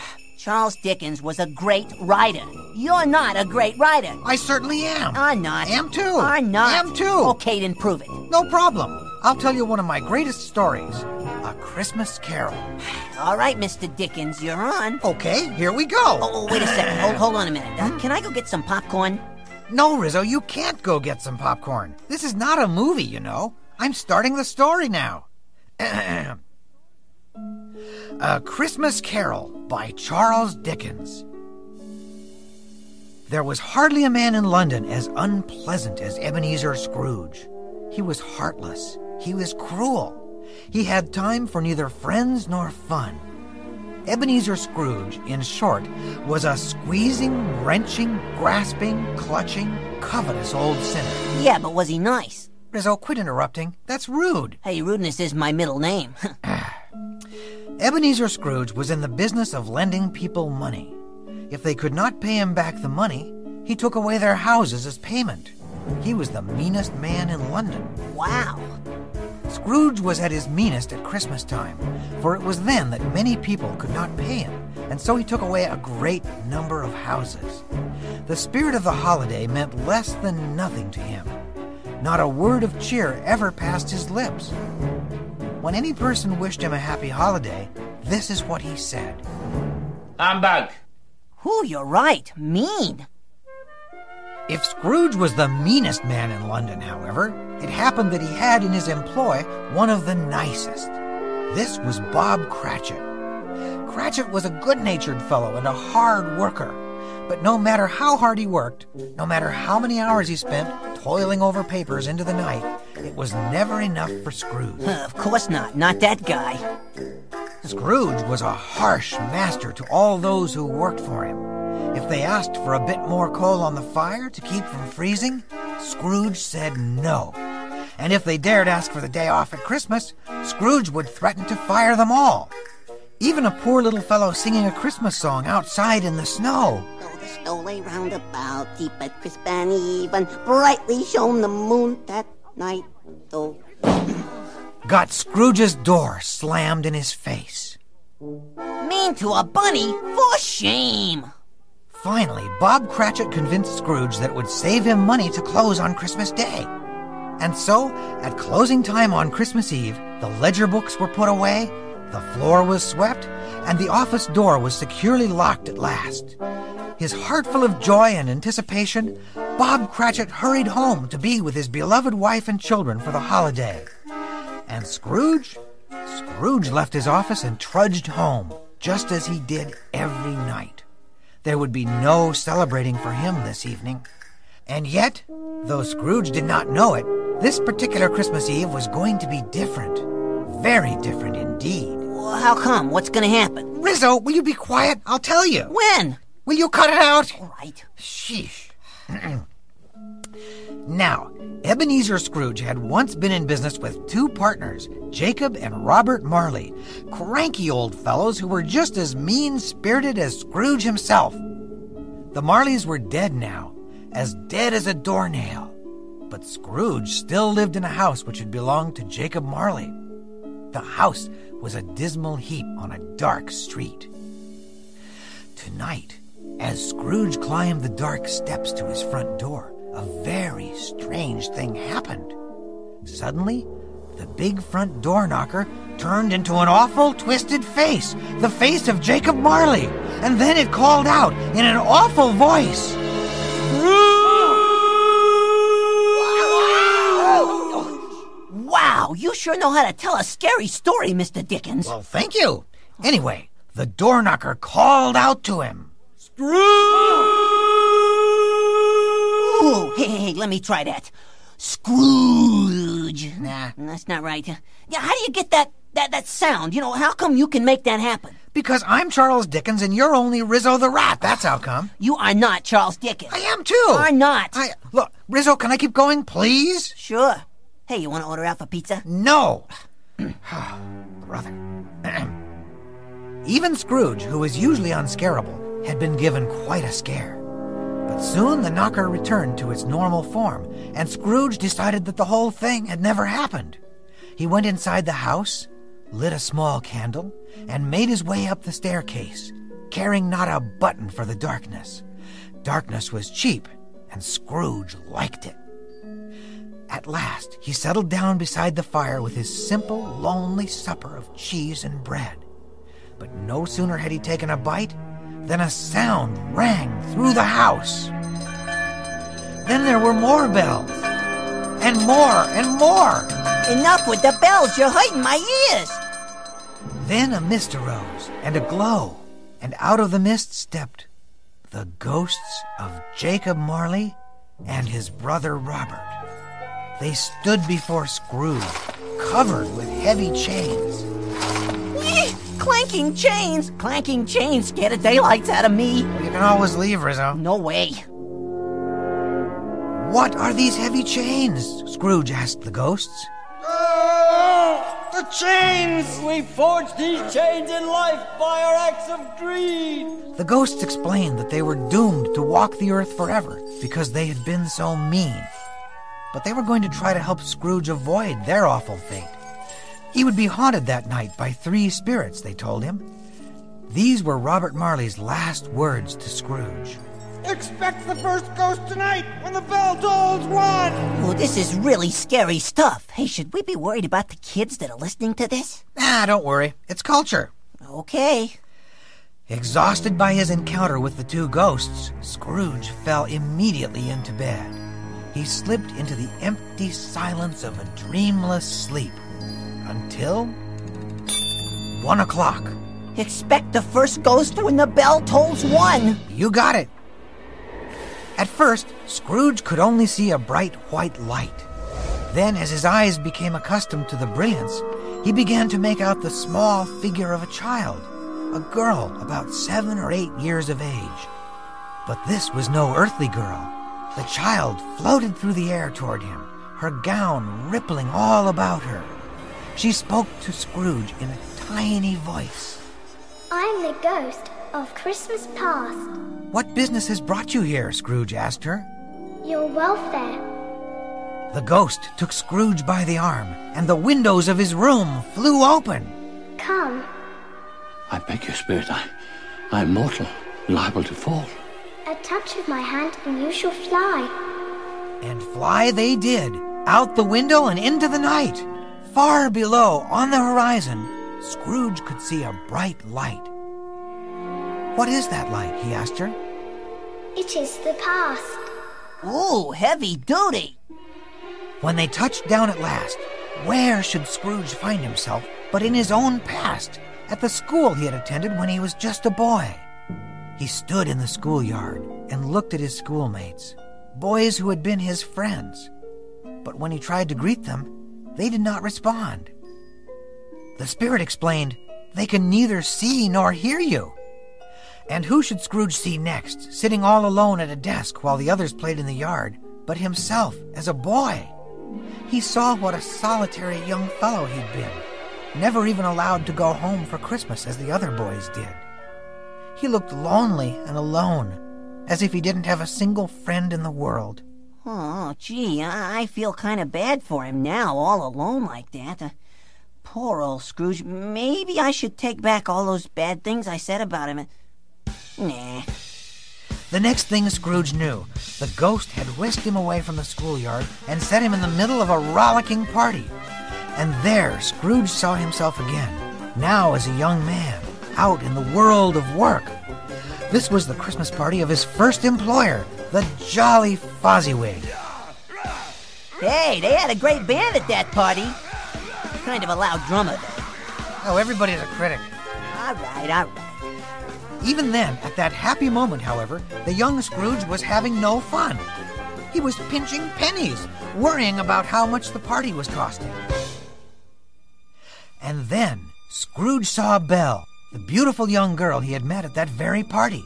S15: Charles Dickens was a great writer. You're not a great writer.
S16: I certainly am.
S15: I'm not.
S16: Am too.
S15: I'm not.
S16: Am too.
S15: Okay, then prove it.
S16: No problem. I'll tell you one of my greatest stories A Christmas Carol.
S15: All right, Mr. Dickens, you're on.
S16: Okay, here we go.
S15: Oh, oh, wait a second. Hold, hold on a minute. Uh, can I go get some popcorn?
S16: No, Rizzo, you can't go get some popcorn. This is not a movie, you know. I'm starting the story now. a Christmas Carol by Charles Dickens. There was hardly a man in London as unpleasant as Ebenezer Scrooge. He was heartless. He was cruel. He had time for neither friends nor fun. Ebenezer Scrooge, in short, was a squeezing, wrenching, grasping, clutching, covetous old sinner.
S15: Yeah, but was he nice?
S16: Rizzo, quit interrupting. That's rude.
S15: Hey, rudeness is my middle name.
S16: Ah, Ebenezer Scrooge was in the business of lending people money. If they could not pay him back the money, he took away their houses as payment. He was the meanest man in London.
S15: Wow.
S16: Scrooge was at his meanest at Christmas time, for it was then that many people could not pay him, and so he took away a great number of houses. The spirit of the holiday meant less than nothing to him. Not a word of cheer ever passed his lips. When any person wished him a happy holiday, this is what he said
S17: Humbug!
S15: Who, you're right. Mean.
S16: If Scrooge was the meanest man in London, however, it happened that he had in his employ one of the nicest. This was Bob Cratchit. Cratchit was a good natured fellow and a hard worker. But no matter how hard he worked, no matter how many hours he spent toiling over papers into the night, it was never enough for Scrooge.
S15: of course not. Not that guy.
S16: Scrooge was a harsh master to all those who worked for him. If they asked for a bit more coal on the fire to keep from freezing, Scrooge said no. And if they dared ask for the day off at Christmas, Scrooge would threaten to fire them all. Even a poor little fellow singing a Christmas song outside in the snow.
S15: The round about, deep but crisp and even, brightly shone the moon that night, though.
S16: Got Scrooge's door slammed in his face.
S15: Mean to a bunny? For shame!
S16: Finally, Bob Cratchit convinced Scrooge that it would save him money to close on Christmas Day. And so, at closing time on Christmas Eve, the ledger books were put away, the floor was swept, and the office door was securely locked at last. His heart full of joy and anticipation, Bob Cratchit hurried home to be with his beloved wife and children for the holiday. And Scrooge? Scrooge left his office and trudged home, just as he did every night. There would be no celebrating for him this evening. And yet, though Scrooge did not know it, this particular Christmas Eve was going to be different. Very different indeed.
S15: Well, how come? What's gonna happen?
S16: Rizzo, will you be quiet? I'll tell you.
S15: When?
S16: Will you cut it out?
S15: All right.
S16: Sheesh. now, Ebenezer Scrooge had once been in business with two partners, Jacob and Robert Marley, cranky old fellows who were just as mean spirited as Scrooge himself. The Marleys were dead now, as dead as a doornail. But Scrooge still lived in a house which had belonged to Jacob Marley. The house was a dismal heap on a dark street. Tonight, as Scrooge climbed the dark steps to his front door, a very strange thing happened. Suddenly, the big front door knocker turned into an awful twisted face, the face of Jacob Marley, and then it called out in an awful voice.
S15: Wow, you sure know how to tell a scary story, Mr. Dickens.
S16: Well, thank you. Anyway, the door knocker called out to him.
S15: Ooh, hey, hey, hey, let me try that. Scrooge. Nah, that's not right. Yeah, how do you get that that that sound? You know, how come you can make that happen?
S16: Because I'm Charles Dickens and you're only Rizzo the Rat. That's how come.
S15: You are not Charles Dickens.
S16: I am too.
S15: You are not.
S16: I look, Rizzo. Can I keep going, please?
S15: Sure. Hey, you want to order out for pizza?
S16: No. Ah, brother. Even Scrooge, who was usually unscarable, had been given quite a scare. But soon the knocker returned to its normal form, and Scrooge decided that the whole thing had never happened. He went inside the house, lit a small candle, and made his way up the staircase, caring not a button for the darkness. Darkness was cheap, and Scrooge liked it. At last, he settled down beside the fire with his simple, lonely supper of cheese and bread. But no sooner had he taken a bite than a sound rang through the house. Then there were more bells, and more and more.
S15: Enough with the bells, you're hurting my ears.
S16: Then a mist arose and a glow, and out of the mist stepped the ghosts of Jacob Marley and his brother Robert. They stood before Scrooge, covered with heavy chains.
S15: Eeh, clanking chains. Clanking chains scare the daylights out of me.
S16: Well, you can always leave, Rizzo.
S15: No way.
S16: What are these heavy chains? Scrooge asked the ghosts.
S14: Oh, the chains! We forged these chains in life by our acts of greed.
S16: The ghosts explained that they were doomed to walk the earth forever because they had been so mean. But they were going to try to help Scrooge avoid their awful fate. He would be haunted that night by three spirits, they told him. These were Robert Marley's last words to Scrooge.
S14: Expect the first ghost tonight when the bell tolls one.
S15: Well, this is really scary stuff. Hey, should we be worried about the kids that are listening to this?
S16: Ah, don't worry. It's culture.
S15: Okay.
S16: Exhausted by his encounter with the two ghosts, Scrooge fell immediately into bed. He slipped into the empty silence of a dreamless sleep until one o'clock.
S15: Expect the first ghost when the bell tolls one.
S16: You got it. At first, Scrooge could only see a bright white light. Then, as his eyes became accustomed to the brilliance, he began to make out the small figure of a child, a girl about seven or eight years of age. But this was no earthly girl. The child floated through the air toward him, her gown rippling all about her. She spoke to Scrooge in a tiny voice.
S18: I'm the ghost of Christmas past.
S16: What business has brought you here? Scrooge asked her.
S18: Your welfare.
S16: The ghost took Scrooge by the arm, and the windows of his room flew open.
S18: Come.
S19: I beg your spirit, I, I am mortal, liable to fall.
S18: A touch of my hand and you shall fly.
S16: And fly they did, out the window and into the night. Far below, on the horizon, Scrooge could see a bright light. What is that light? he asked her.
S18: It is the past.
S15: Ooh, heavy duty.
S16: When they touched down at last, where should Scrooge find himself but in his own past, at the school he had attended when he was just a boy? He stood in the schoolyard and looked at his schoolmates, boys who had been his friends. But when he tried to greet them, they did not respond. The spirit explained, They can neither see nor hear you. And who should Scrooge see next, sitting all alone at a desk while the others played in the yard, but himself as a boy? He saw what a solitary young fellow he'd been, never even allowed to go home for Christmas as the other boys did. He looked lonely and alone, as if he didn't have a single friend in the world.
S15: Oh, gee, I feel kind of bad for him now, all alone like that. Uh, poor old Scrooge. Maybe I should take back all those bad things I said about him. Nah.
S16: The next thing Scrooge knew, the ghost had whisked him away from the schoolyard and set him in the middle of a rollicking party. And there Scrooge saw himself again, now as a young man, out in the world of work. This was the Christmas party of his first employer, the Jolly Fozziwig.
S15: Hey, they had a great band at that party. Kind of a loud drummer, though.
S16: Oh, everybody's a critic.
S15: All right, all right.
S16: Even then, at that happy moment, however, the young Scrooge was having no fun. He was pinching pennies, worrying about how much the party was costing. And then Scrooge saw Belle, the beautiful young girl he had met at that very party.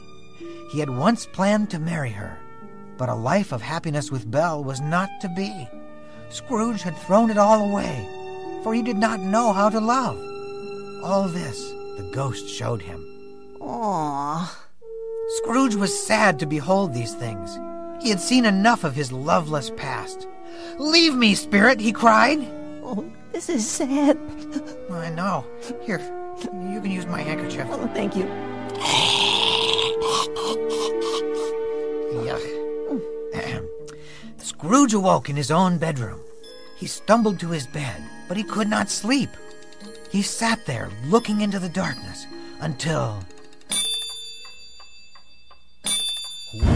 S16: He had once planned to marry her, but a life of happiness with Belle was not to be. Scrooge had thrown it all away, for he did not know how to love. All this the ghost showed him.
S15: Aww.
S16: Scrooge was sad to behold these things. He had seen enough of his loveless past. Leave me, spirit, he cried.
S15: Oh, this is sad.
S16: I know. Here, you can use my handkerchief.
S15: Oh, thank you.
S16: Yuck. Scrooge awoke in his own bedroom. He stumbled to his bed, but he could not sleep. He sat there looking into the darkness until.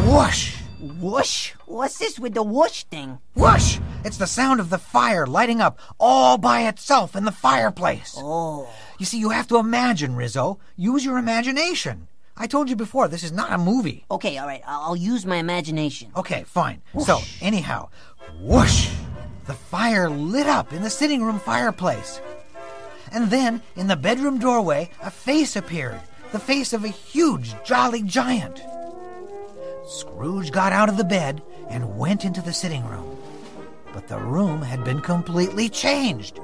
S16: Whoosh!
S15: Whoosh? What's this with the whoosh thing?
S16: Whoosh! It's the sound of the fire lighting up all by itself in the fireplace.
S15: Oh.
S16: You see, you have to imagine, Rizzo. Use your imagination. I told you before, this is not a movie.
S15: Okay, all right. I'll use my imagination.
S16: Okay, fine. So, anyhow, whoosh! The fire lit up in the sitting room fireplace. And then, in the bedroom doorway, a face appeared the face of a huge, jolly giant. Scrooge got out of the bed and went into the sitting room. But the room had been completely changed.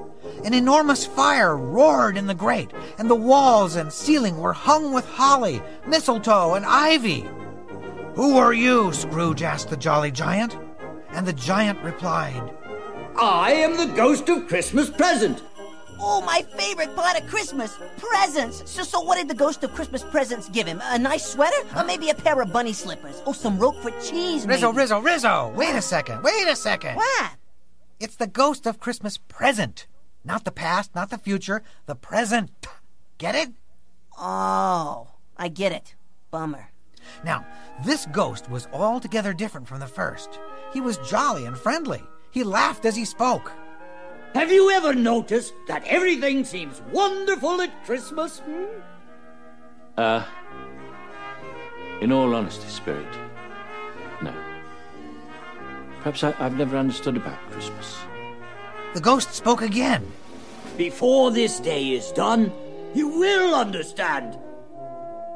S16: An enormous fire roared in the grate, and the walls and ceiling were hung with holly, mistletoe, and ivy. Who are you? Scrooge asked the jolly giant. And the giant replied,
S14: I am the ghost of Christmas present.
S15: Oh, my favorite part of Christmas presents. So, so what did the ghost of Christmas presents give him? A nice sweater, or maybe a pair of bunny slippers? Oh, some Roquefort cheese.
S16: Rizzo. Rizzo, Rizzo! Wait a second, wait a second.
S15: What?
S16: It's the ghost of Christmas present. Not the past, not the future, the present. Get it?
S15: Oh, I get it. Bummer.
S16: Now, this ghost was altogether different from the first. He was jolly and friendly. He laughed as he spoke.
S14: Have you ever noticed that everything seems wonderful at Christmas? Hmm?
S19: Uh, in all honesty, Spirit, no. Perhaps I, I've never understood about Christmas.
S16: The ghost spoke again.
S14: Before this day is done, you will understand.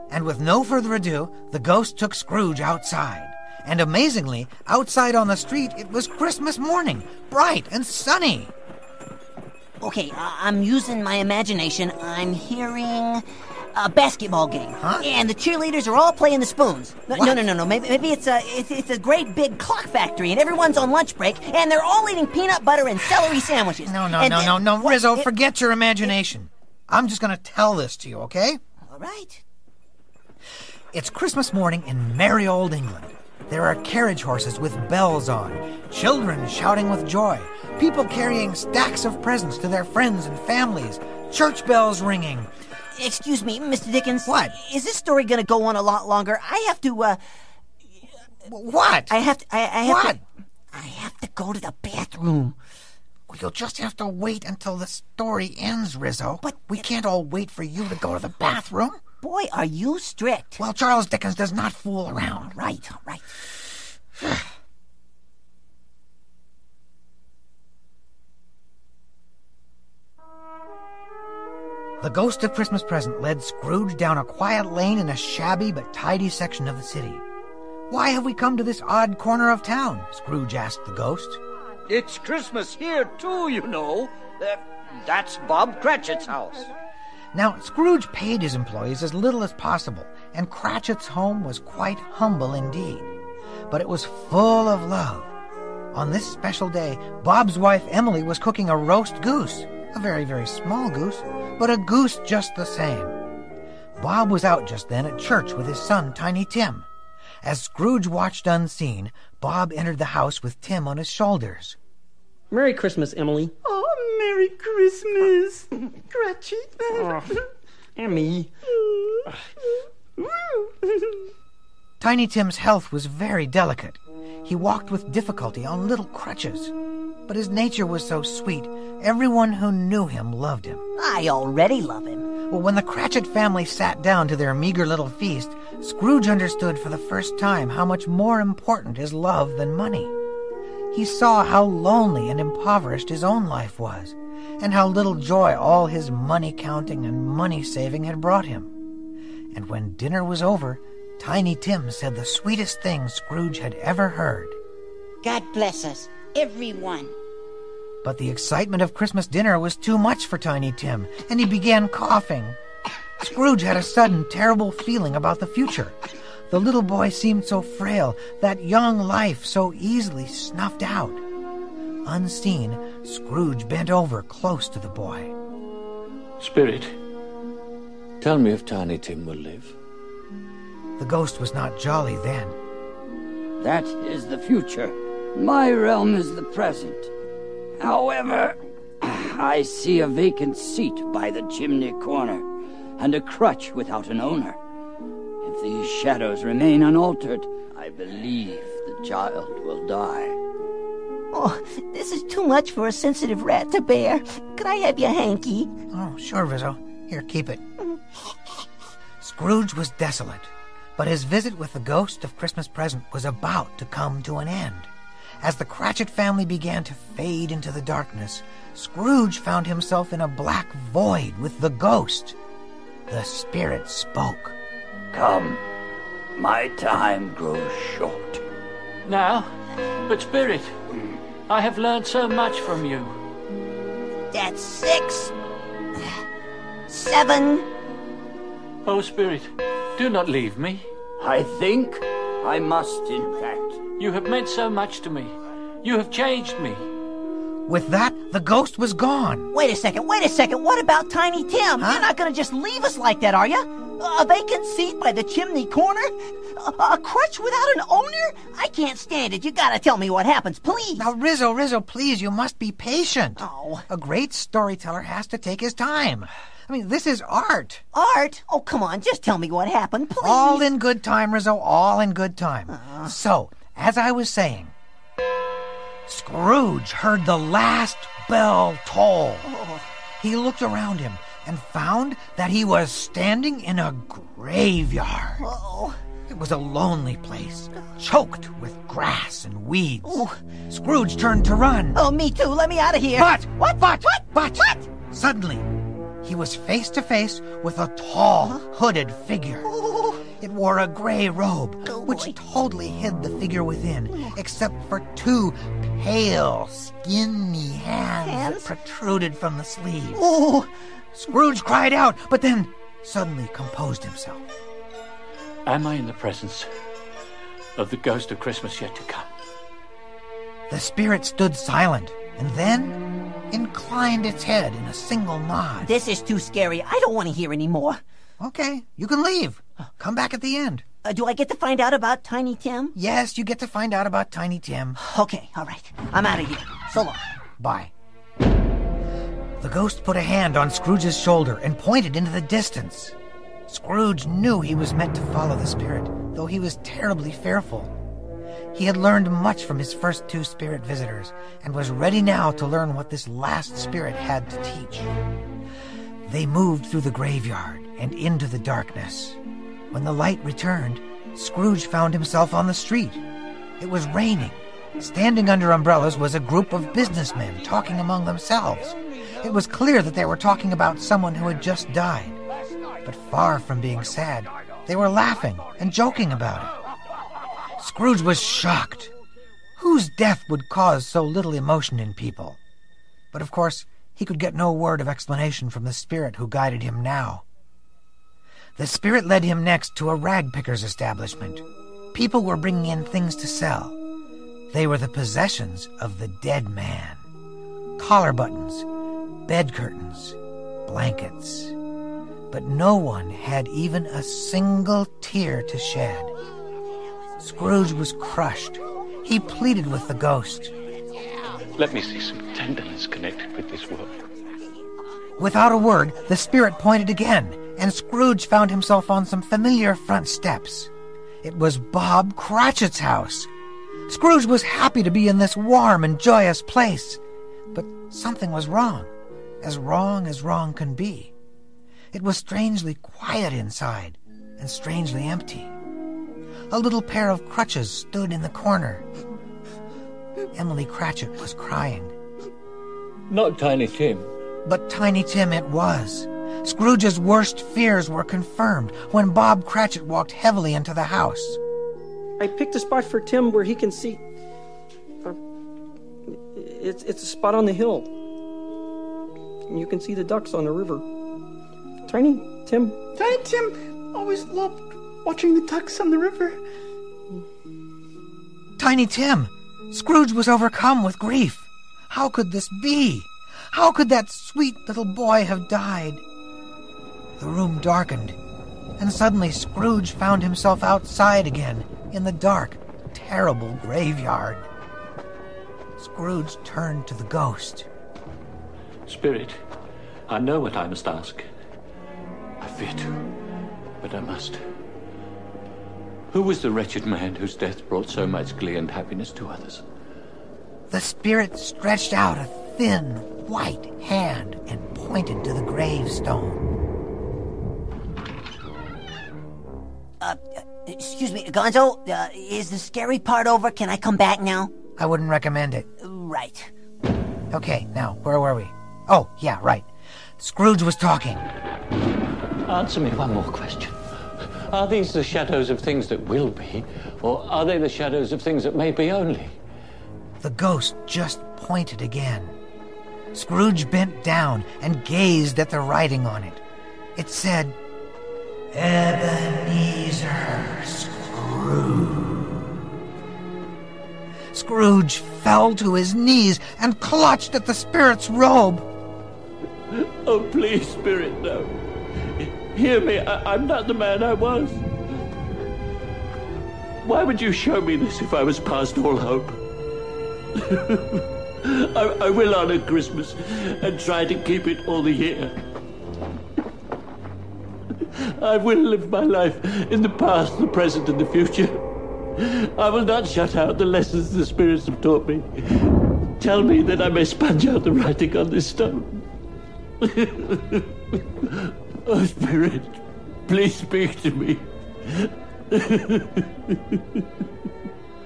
S16: And with no further ado, the ghost took Scrooge outside. And amazingly, outside on the street, it was Christmas morning, bright and sunny.
S15: Okay, I- I'm using my imagination. I'm hearing a basketball game,
S16: Huh?
S15: and the cheerleaders are all playing the spoons. No,
S16: What?
S15: no, no, no, no. Maybe, maybe it's a it's, it's a great big clock factory, and everyone's on lunch break, and they're all eating peanut butter and celery sandwiches.
S16: No, no,
S15: And-
S16: no, no, no,
S15: what-
S16: Rizzo,
S15: it-
S16: forget your imagination. I'm just going to tell this to you, okay?
S15: All right.
S16: It's Christmas morning in merry old England. There are carriage horses with bells on, children shouting with joy, people carrying stacks of presents to their friends and families, church bells ringing.
S15: Excuse me, Mr. Dickens.
S16: What?
S15: Is this story going to go on a lot longer? I have to. uh...
S16: What?
S15: I have to. I, I have
S16: What?
S15: to. I have to go to the bathroom.
S16: Well, you'll just have to wait until the story ends, Rizzo. But we can't all wait for you to go to the bathroom.
S15: Boy, are you strict.
S16: Well, Charles Dickens does not fool around.
S15: Right, right.
S16: The ghost of Christmas present led Scrooge down a quiet lane in a shabby but tidy section of the city. Why have we come to this odd corner of town? Scrooge asked the ghost.
S14: It's Christmas here, too, you know. Uh, that's Bob Cratchit's house.
S16: Now, Scrooge paid his employees as little as possible, and Cratchit's home was quite humble indeed. But it was full of love. On this special day, Bob's wife Emily was cooking a roast goose. A very, very small goose, but a goose just the same. Bob was out just then at church with his son, Tiny Tim. As Scrooge watched unseen, Bob entered the house with Tim on his shoulders.
S20: Merry Christmas, Emily.
S14: Oh, Merry Christmas, Cratchit.
S20: Oh, Emmy.
S16: Tiny Tim's health was very delicate. He walked with difficulty on little crutches. But his nature was so sweet, everyone who knew him loved him.
S15: I already love him.
S16: Well, when the Cratchit family sat down to their meager little feast, Scrooge understood for the first time how much more important is love than money. He saw how lonely and impoverished his own life was, and how little joy all his money counting and money saving had brought him. And when dinner was over, Tiny Tim said the sweetest thing Scrooge had ever heard.
S21: God bless us, everyone.
S16: But the excitement of Christmas dinner was too much for Tiny Tim, and he began coughing. Scrooge had a sudden, terrible feeling about the future. The little boy seemed so frail, that young life so easily snuffed out. Unseen, Scrooge bent over close to the boy.
S19: Spirit, tell me if Tiny Tim will live.
S16: The ghost was not jolly then.
S22: That is the future. My realm is the present. However, I see a vacant seat by the chimney corner, and a crutch without an owner. If these shadows remain unaltered, I believe the child will die.
S15: Oh, this is too much for a sensitive rat to bear. Could I have your hanky?
S16: Oh, sure, Rizzo. Here, keep it. Scrooge was desolate, but his visit with the ghost of Christmas present was about to come to an end. As the Cratchit family began to fade into the darkness, Scrooge found himself in a black void with the ghost. The spirit spoke.
S22: Come, my time grows short.
S19: Now, but Spirit, I have learned so much from you.
S15: That's six. Seven.
S19: Oh, Spirit, do not leave me.
S22: I think I must, in fact.
S19: You have meant so much to me. You have changed me.
S16: With that, the ghost was gone.
S15: Wait a second, wait a second. What about Tiny Tim? You're not going to just leave us like that, are you? A vacant seat by the chimney corner? A, a crutch without an owner? I can't stand it. You gotta tell me what happens, please.
S16: Now, Rizzo, Rizzo, please, you must be patient.
S15: Oh.
S16: A great storyteller has to take his time. I mean, this is art.
S15: Art? Oh, come on, just tell me what happened, please.
S16: All in good time, Rizzo, all in good time. Uh. So, as I was saying, Scrooge heard the last bell toll.
S15: Oh.
S16: He looked around him and found that he was standing in a graveyard.
S15: Uh-oh.
S16: It was a lonely place, choked with grass and weeds. Ooh. Scrooge turned to run.
S15: Oh, me too. Let me out of here.
S16: But,
S15: what?
S16: But,
S15: what?
S16: But,
S15: what?
S16: Suddenly, he was face to face with a tall, hooded figure.
S15: Ooh.
S16: It wore a gray robe,
S15: oh,
S16: which totally hid the figure within, except for two pale, skinny hands,
S15: hands?
S16: that protruded from the sleeves.
S15: Oh.
S16: Scrooge cried out, but then suddenly composed himself.
S19: Am I in the presence of the ghost of Christmas yet to come?
S16: The spirit stood silent and then inclined its head in a single nod.
S15: This is too scary. I don't want to hear any more.
S16: Okay, you can leave. Come back at the end.
S15: Uh, do I get to find out about Tiny Tim?
S16: Yes, you get to find out about Tiny Tim.
S15: Okay, all right. I'm out of here. So long.
S16: Bye. The ghost put a hand on Scrooge's shoulder and pointed into the distance. Scrooge knew he was meant to follow the spirit, though he was terribly fearful. He had learned much from his first two spirit visitors and was ready now to learn what this last spirit had to teach. They moved through the graveyard and into the darkness. When the light returned, Scrooge found himself on the street. It was raining. Standing under umbrellas was a group of businessmen talking among themselves. It was clear that they were talking about someone who had just died. But far from being sad, they were laughing and joking about it. Scrooge was shocked. Whose death would cause so little emotion in people? But of course, he could get no word of explanation from the spirit who guided him now. The spirit led him next to a rag picker's establishment. People were bringing in things to sell. They were the possessions of the dead man collar buttons, bed curtains, blankets. But no one had even a single tear to shed. Scrooge was crushed. He pleaded with the ghost.
S19: Let me see some tenderness connected with this world.
S16: Without a word, the spirit pointed again, and Scrooge found himself on some familiar front steps. It was Bob Cratchit's house. Scrooge was happy to be in this warm and joyous place. But something was wrong, as wrong as wrong can be. It was strangely quiet inside, and strangely empty. A little pair of crutches stood in the corner. Emily Cratchit was crying.
S19: Not Tiny Tim.
S16: But Tiny Tim it was. Scrooge's worst fears were confirmed when Bob Cratchit walked heavily into the house.
S20: I picked a spot for Tim where he can see. Uh, it's it's a spot on the hill. You can see the ducks on the river. Tiny Tim.
S23: Tiny Tim always loved watching the ducks on the river.
S16: Tiny Tim! Scrooge was overcome with grief. How could this be? How could that sweet little boy have died? The room darkened, and suddenly Scrooge found himself outside again in the dark, terrible graveyard. Scrooge turned to the ghost.
S19: Spirit, I know what I must ask. I fear to, but I must. Who was the wretched man whose death brought so much glee and happiness to others?
S16: The spirit stretched out a thin, white hand and pointed to the gravestone.
S15: Uh, excuse me, Gonzo, uh, is the scary part over? Can I come back now?
S16: I wouldn't recommend it.
S15: Right.
S16: Okay, now, where were we? Oh, yeah, right. Scrooge was talking.
S19: Answer me one more question. Are these the shadows of things that will be, or are they the shadows of things that may be only?
S16: The ghost just pointed again. Scrooge bent down and gazed at the writing on it. It said, Ebenezer Scrooge. Scrooge fell to his knees and clutched at the spirit's robe.
S19: Oh, please, Spirit, no. Hear me, I- I'm not the man I was. Why would you show me this if I was past all hope? I, I will honor Christmas and try to keep it all the year. I will live my life in the past, the present, and the future. I will not shut out the lessons the spirits have taught me. Tell me that I may sponge out the writing on this stone. oh, Spirit, please speak to me.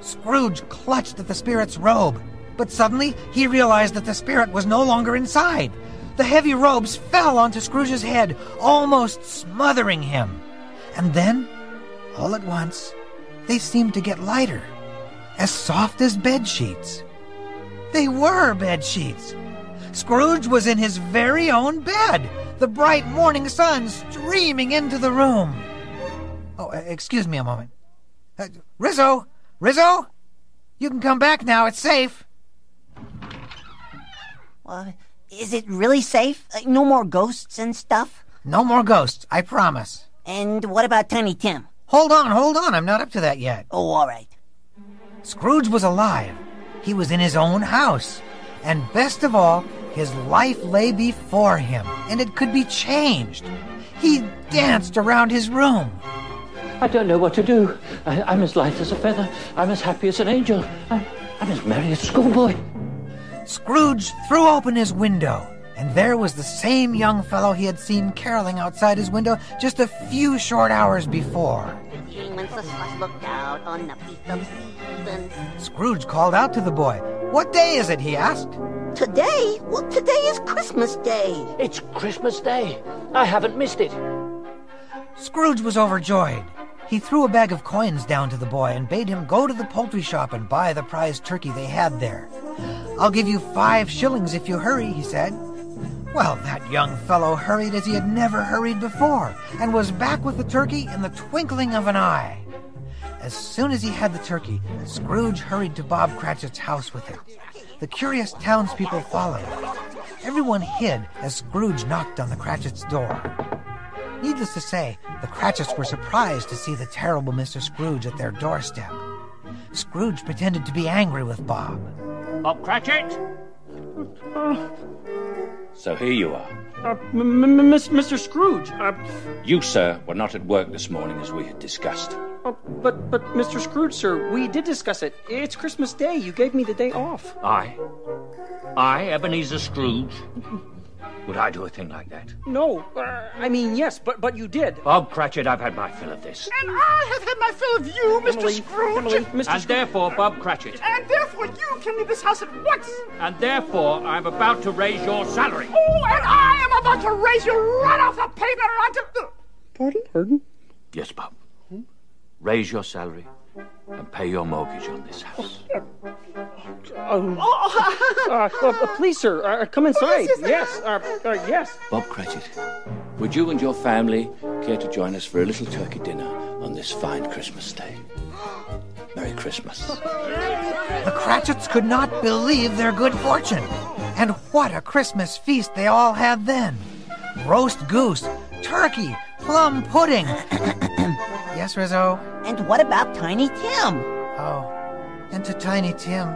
S16: Scrooge clutched at the spirit's robe, but suddenly he realized that the spirit was no longer inside. The heavy robes fell onto Scrooge's head, almost smothering him. And then, all at once, they seemed to get lighter, as soft as bed sheets. They were bed sheets. Scrooge was in his very own bed, the bright morning sun streaming into the room. Oh, excuse me a moment. Uh, Rizzo! Rizzo! You can come back now, it's safe.
S15: Well, is it really safe? Uh, no more ghosts and stuff?
S16: No more ghosts, I promise.
S15: And what about Tiny Tim?
S16: Hold on, hold on, I'm not up to that yet.
S15: Oh, all right.
S16: Scrooge was alive. He was in his own house. And best of all, his life lay before him, and it could be changed. He danced around his room.
S19: I don't know what to do. I, I'm as light as a feather. I'm as happy as an angel. I'm, I'm as merry as a schoolboy.
S16: Scrooge threw open his window, and there was the same young fellow he had seen caroling outside his window just a few short hours before.
S24: looked out on a piece of season.
S16: Scrooge called out to the boy. What day is it? he asked.
S24: Today? Well, today is Christmas Day.
S19: It's Christmas Day. I haven't missed it.
S16: Scrooge was overjoyed. He threw a bag of coins down to the boy and bade him go to the poultry shop and buy the prized turkey they had there. I'll give you five shillings if you hurry, he said. Well, that young fellow hurried as he had never hurried before, and was back with the turkey in the twinkling of an eye. As soon as he had the turkey, Scrooge hurried to Bob Cratchit's house with it. The curious townspeople followed. Everyone hid as Scrooge knocked on the Cratchit's door. Needless to say, the Cratchits were surprised to see the terrible Mr. Scrooge at their doorstep. Scrooge pretended to be angry with Bob.
S17: Bob Cratchit? So here you are.
S20: Uh, m- m- Miss- Mr. Scrooge. Uh,
S17: You, sir, were not at work this morning as we had discussed.
S20: uh, but, but, Mr. Scrooge, sir, we did discuss it. It's Christmas Day. You gave me the day off.
S17: I? I, Ebenezer Scrooge? Would I do a thing like that?
S20: No, uh, I mean yes, but but you did.
S17: Bob Cratchit, I've had my fill of this.
S23: And I have had my fill of you, Mr.
S20: Emily,
S23: Scrooge.
S20: Emily, Mr.
S17: And
S20: Scrooge.
S17: therefore, Bob Cratchit.
S23: And therefore, you can leave this house at once.
S17: And therefore, I'm about to raise your salary.
S23: Oh, and I am about to raise you right off the pavement onto. The...
S20: Pardon? Pardon?
S17: Yes, Bob. Raise your salary and pay your mortgage on this house.
S20: Um, uh, uh, please, sir, uh, come inside. Yes, uh, uh, yes.
S17: Bob Cratchit, would you and your family care to join us for a little turkey dinner on this fine Christmas day? Merry Christmas.
S16: The Cratchits could not believe their good fortune. And what a Christmas feast they all had then! Roast goose, turkey, plum pudding. yes, Rizzo?
S15: And what about Tiny Tim?
S16: Oh, and to Tiny Tim,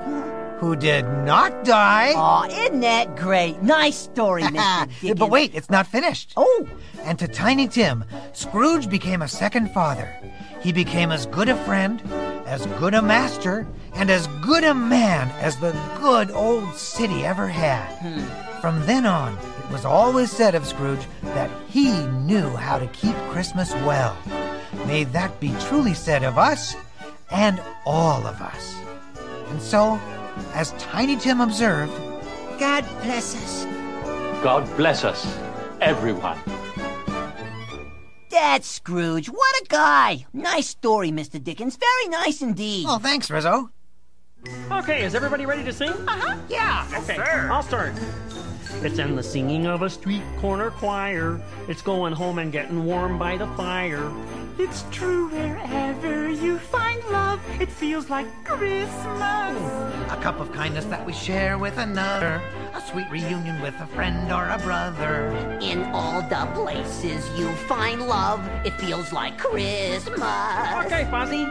S16: who did not die.
S15: Aw, isn't that great? Nice story, Mr. Dickens.
S16: but wait, it's not finished.
S15: Oh,
S16: And to Tiny Tim, Scrooge became a second father. He became as good a friend, as good a master, and as good a man as the good old city ever had. Hmm. From then on, it was always said of Scrooge that he knew how to keep Christmas well. May that be truly said of us and all of us. And so, as Tiny Tim observed,
S21: God bless us.
S17: God bless us, everyone.
S15: that's Scrooge. What a guy. Nice story, Mr. Dickens. Very nice indeed.
S16: oh, thanks, Rizzo.
S25: Okay, is everybody ready to sing?
S23: Uh-huh. Yeah.
S25: Okay, I'll start. It's in the singing of a street corner choir. It's going home and getting warm by the fire.
S23: It's true wherever you find love, it feels like Christmas.
S16: A cup of kindness that we share with another. A sweet reunion with a friend or a brother.
S24: In all the places you find love, it feels like Christmas.
S25: Okay, Fozzie.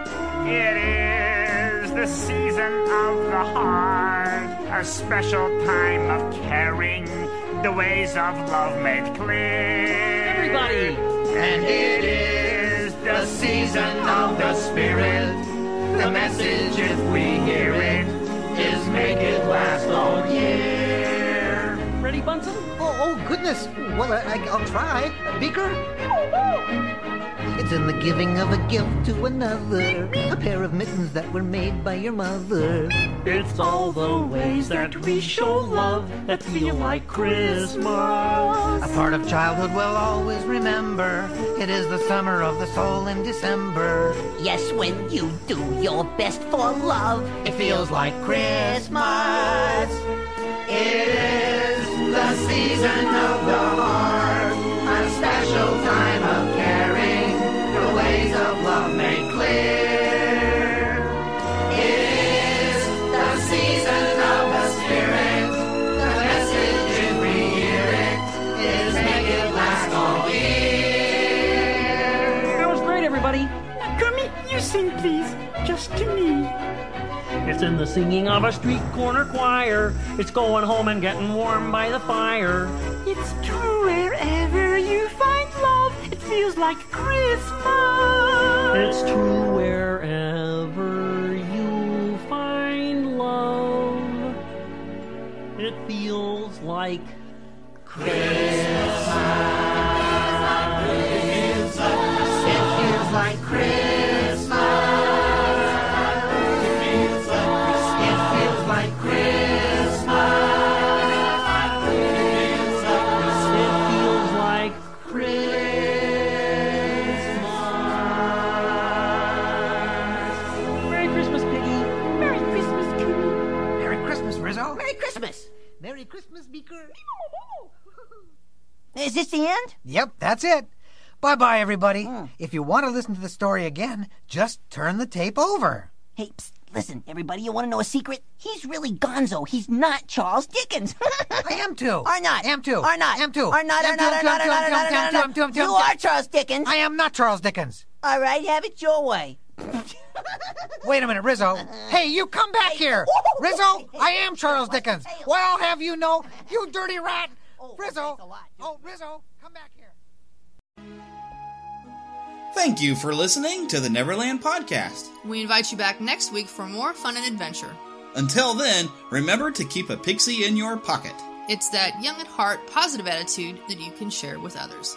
S4: It is the season of the heart, a special time of caring, the ways of love made clear.
S25: Everybody.
S4: And it is the season of the spirit. The message, if we hear it, is make it last all year.
S25: Ready, Bunsen?
S26: Oh, oh goodness. Well, I, I, I'll try. Beaker? Oh, oh. It's in the giving of a gift to another. A pair of mittens that were made by your mother.
S25: It's all the ways that we show love that feel like Christmas.
S16: A part of childhood we'll always remember. It is the summer of the soul in December.
S24: Yes, when you do your best for love,
S16: It feels like Christmas.
S4: It is the season of the heart,
S23: sing, please. Just to me.
S25: It's in the singing of a street corner choir. It's going home and getting warm by the fire.
S23: It's true wherever you find love, it feels like Christmas.
S25: It's true wherever you find love. It feels like
S4: It
S15: Is this the end?
S16: Yep, that's it. Bye bye, everybody. Hmm. If you want to listen to the story again, just turn the tape over.
S15: Hey, psst, listen, everybody, you want to know a secret? He's really Gonzo. He's not Charles Dickens.
S16: I am too.
S15: Are not.
S16: Am too.
S15: Are not.
S16: Am too.
S15: Are not. Are not. Are not. Are not. Are not.
S16: am too, am too, am
S15: You are Charles Dickens.
S16: I am not Charles Dickens.
S15: All right, have it your way.
S16: Wait a minute, Rizzo. Hey, you come back here. Rizzo, I am Charles Dickens. Well, I'll have you know, you dirty rat. Rizzo. Oh, Rizzo, come back here.
S5: Thank you for listening to the Neverland Podcast.
S27: We invite you back next week for more fun and adventure.
S5: Until then, remember to keep a pixie in your pocket.
S27: It's that young at heart, positive attitude that you can share with others.